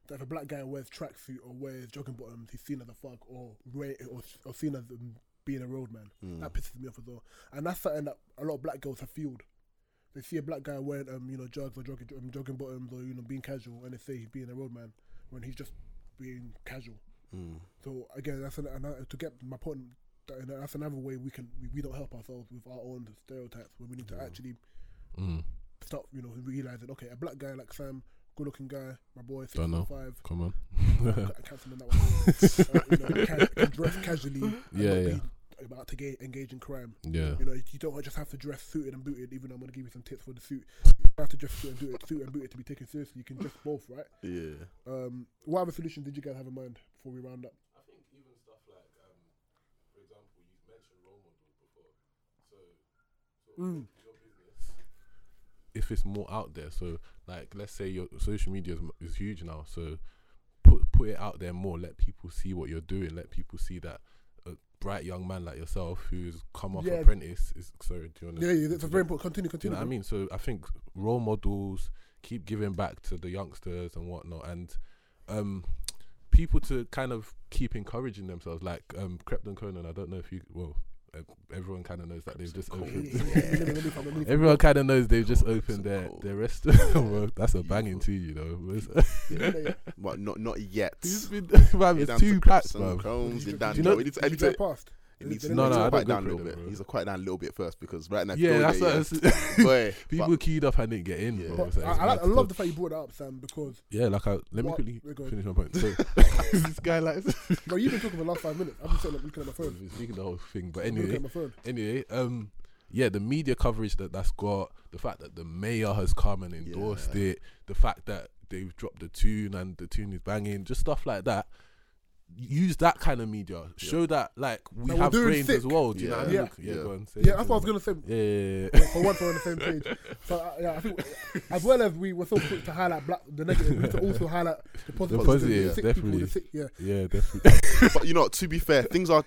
that if a black guy wears tracksuit or wears jogging bottoms, he's seen as a thug or or, or seen as um, being a roadman. Mm. That pisses me off as well. And that's something that a lot of black girls have fueled. They see a black guy wearing, um, you know, jugs or jogging, um, jogging bottoms or you know being casual, and they say he's being a roadman when he's just being casual. Mm. So again, that's an, another, to get my point. that- That's another way we can we, we don't help ourselves with our own stereotypes when we need to Yeah. actually Mm. start, you know, realizing okay, a black guy like Sam, good looking guy, my boy, six Don't know. five, Come on. [laughs] Cancelling that one. [laughs] uh, you know, can, can dress casually, Yeah, yeah. be about to ga- engage in crime. yeah. You know, you don't just have to dress suited and booted. Even though I'm going to give you some tips for the suit, you have to dress suited and booted, suited and booted to be taken seriously. You can dress both, right? Yeah. Um, what other solutions did you guys have in mind before we round up? I think even stuff like, um, for example, you mentioned role models before. So, so Mm. your business, if it's more out there, so like let's say your social media is, is huge now, so put put it out there more. Let people see what you're doing. Let people see that a bright young man like yourself who's come off Yeah. apprentice is sorry. Do you want Yeah, yeah, that's a very important. Continue, do you continue. know I mean? So I think role models keep giving back to the youngsters and whatnot, and um, people to kind of keep encouraging themselves. Like um, Crepton Conan, I don't know if you well, uh, everyone kind of knows that they've just opened. [laughs] Everyone kind of knows they've just opened their their restaurant. [laughs] well, that's a banging too, you know. Yeah, yeah, yeah. But not not yet. [laughs] It's been, man, it's down two to packs, Crips and man. Combs, you're you know- we need to did you edit drive it. past? It needs to No, no, you- I quiet don't go down a little bit. bro. He's to quiet down a little bit first because right now, Yeah, that's there, what. [laughs] yeah, it's- boy, [laughs] People but- queued up and didn't get in, Yeah. bro. But So I, I, like, I love the fact you brought it up, Sam, because Yeah, like I, let me quickly finish my point. So [laughs] this guy likes bro, you've been talking for the last five minutes. I've been sitting up looking at my phone. I've been speaking the whole thing, but anyway, at my phone. anyway, um, yeah, the media coverage that that's got, the fact that the mayor has come and endorsed Yeah. it, the fact that they've dropped the tune and the tune is banging, just stuff like that. Use that kind of media. Show that like we That we're have doing brains as well. Do you know what I mean? Yeah. Yeah, Yeah. go on. Say Yeah, it, that's what I was gonna say. Yeah, yeah, yeah, For once, we're on the same page. [laughs] So uh, yeah, I think as well as we were so quick to highlight black the negative, we need to also highlight the positive. The positive, sick definitely. People, the sick, yeah, yeah, definitely. [laughs] but you know, to be fair, things are.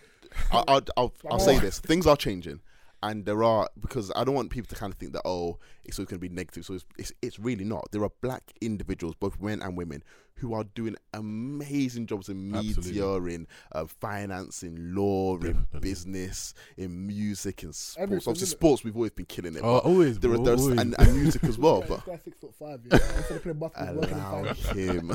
I, I, I'll, I'll say this: things are changing, and there are because I don't want people to kind of think that oh, it's always going to be negative. So it's, it's it's really not. There are black individuals, both men and women, who are doing amazing jobs in media, Absolutely. in uh, finance, in law, in business, in music, in sports. Everything, Obviously, isn't it? sports we've always been killing it. Oh, but always, there bro, are always. and, and music as well. This [laughs] But guy six foot five. Yeah, instead of playing basketball, [laughs] working in allow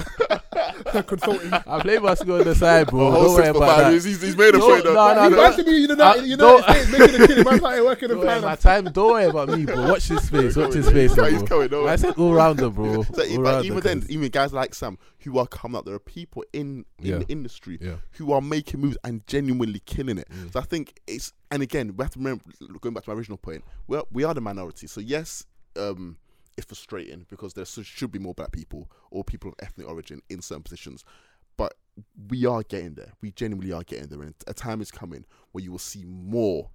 him. [laughs] consulting. I play basketball on the side, bro. Oh, Don't worry six foot about five, that. He's, he's he's made a No, point. though. no, no, He no. wants to be Uh, United, United States, making a killing. Man's out here working in Don't my finance. time. Don't worry about me, bro. Watch his face. Watch his face, He's bro. coming, don't worry. I said all rounder, bro. All rounder, even then, 'cause- even guys like Sam who are coming up, there are people in in Yeah. the industry yeah, who are making moves and genuinely killing it. Mm. So I think it's and again we have to remember going back to my original point. Well, we are the minority, so yes, um, it's frustrating because there should- should be more black people or people of ethnic origin in certain positions, but we are getting there. We genuinely are getting there, and a time is coming where you will see more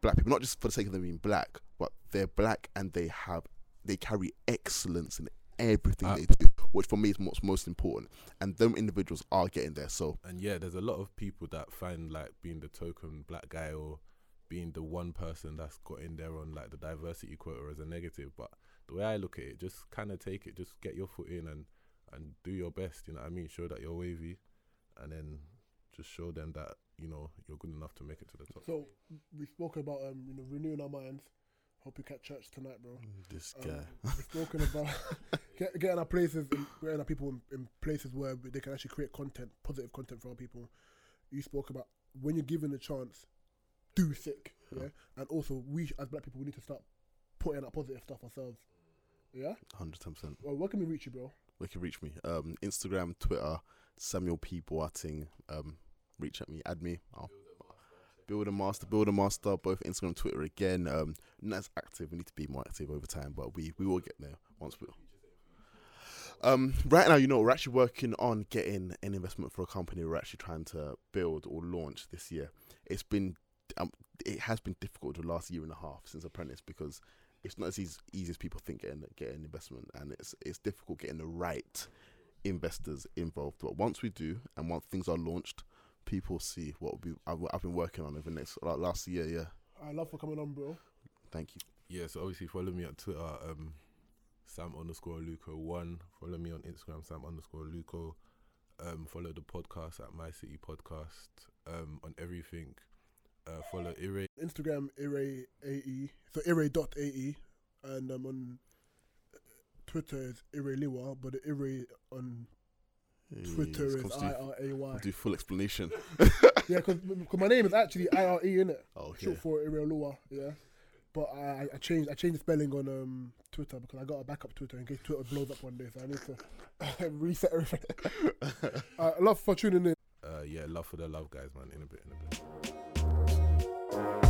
black people, not just for the sake of them being black, but they're black and they have they carry excellence in everything Uh, they do, which for me is what's most important. And them individuals are getting there. So and yeah, there's a lot of people that find like being the token black guy or being the one person that's got in there on like the diversity quota as a negative. But the way I look at it, just kind of take it, just get your foot in and and do your best. You know what I mean? Show that you're wavy, and then just show them that you know you're good enough to make it to the top. So we spoke about um, you know, renewing our minds. Hope you catch church tonight, bro. this Um, we've spoken about [laughs] get, getting our places, in, getting our people in, in places where they can actually create content, positive content for our people. You spoke about when you're given the chance, do sick, yeah. And also, we as black people, we need to start putting out positive stuff ourselves. Yeah. hundred percent. Well, where can we reach you, bro? Where can you reach me? Um, Instagram, Twitter, Samuel P Boateng. Um, reach at me, add me. I'll Build a master, build a master, both Instagram, and Twitter again. Um, not as active. We need to be more active over time, but we we will get there once we. Um, right now, you know, we're actually working on getting an investment for a company we're actually trying to build or launch this year. It's been, um, it has been difficult the last year and a half since Apprentice because it's not as easy, easy as people think getting getting an investment, and it's it's difficult getting the right investors involved. But once we do, and once things are launched, people see what we I've, I've been working on over the next like last year. Yeah, I love for coming on, bro. thank you. Yeah, so obviously follow me on Twitter, um, Sam underscore Luco one. Follow me on Instagram, Sam underscore Luco. Um, follow the podcast at My City Podcast. Um, on everything. Uh, follow Ire. Instagram Ire AE, so Ire dot AE, and um, on Twitter is Ire Liwa, but the Ire on Twitter is I do, R A Y. do full explanation. [laughs] Yeah, because my name is actually I R E in it, Oh, okay. short for Ire Liwa. Yeah, but I, I changed I changed the spelling on um Twitter because I got a backup Twitter in case Twitter blows up one day, so I need to [laughs] reset everything. [laughs] uh, love for tuning in. Uh, yeah, love for the love, guys, man. In a bit, in a bit.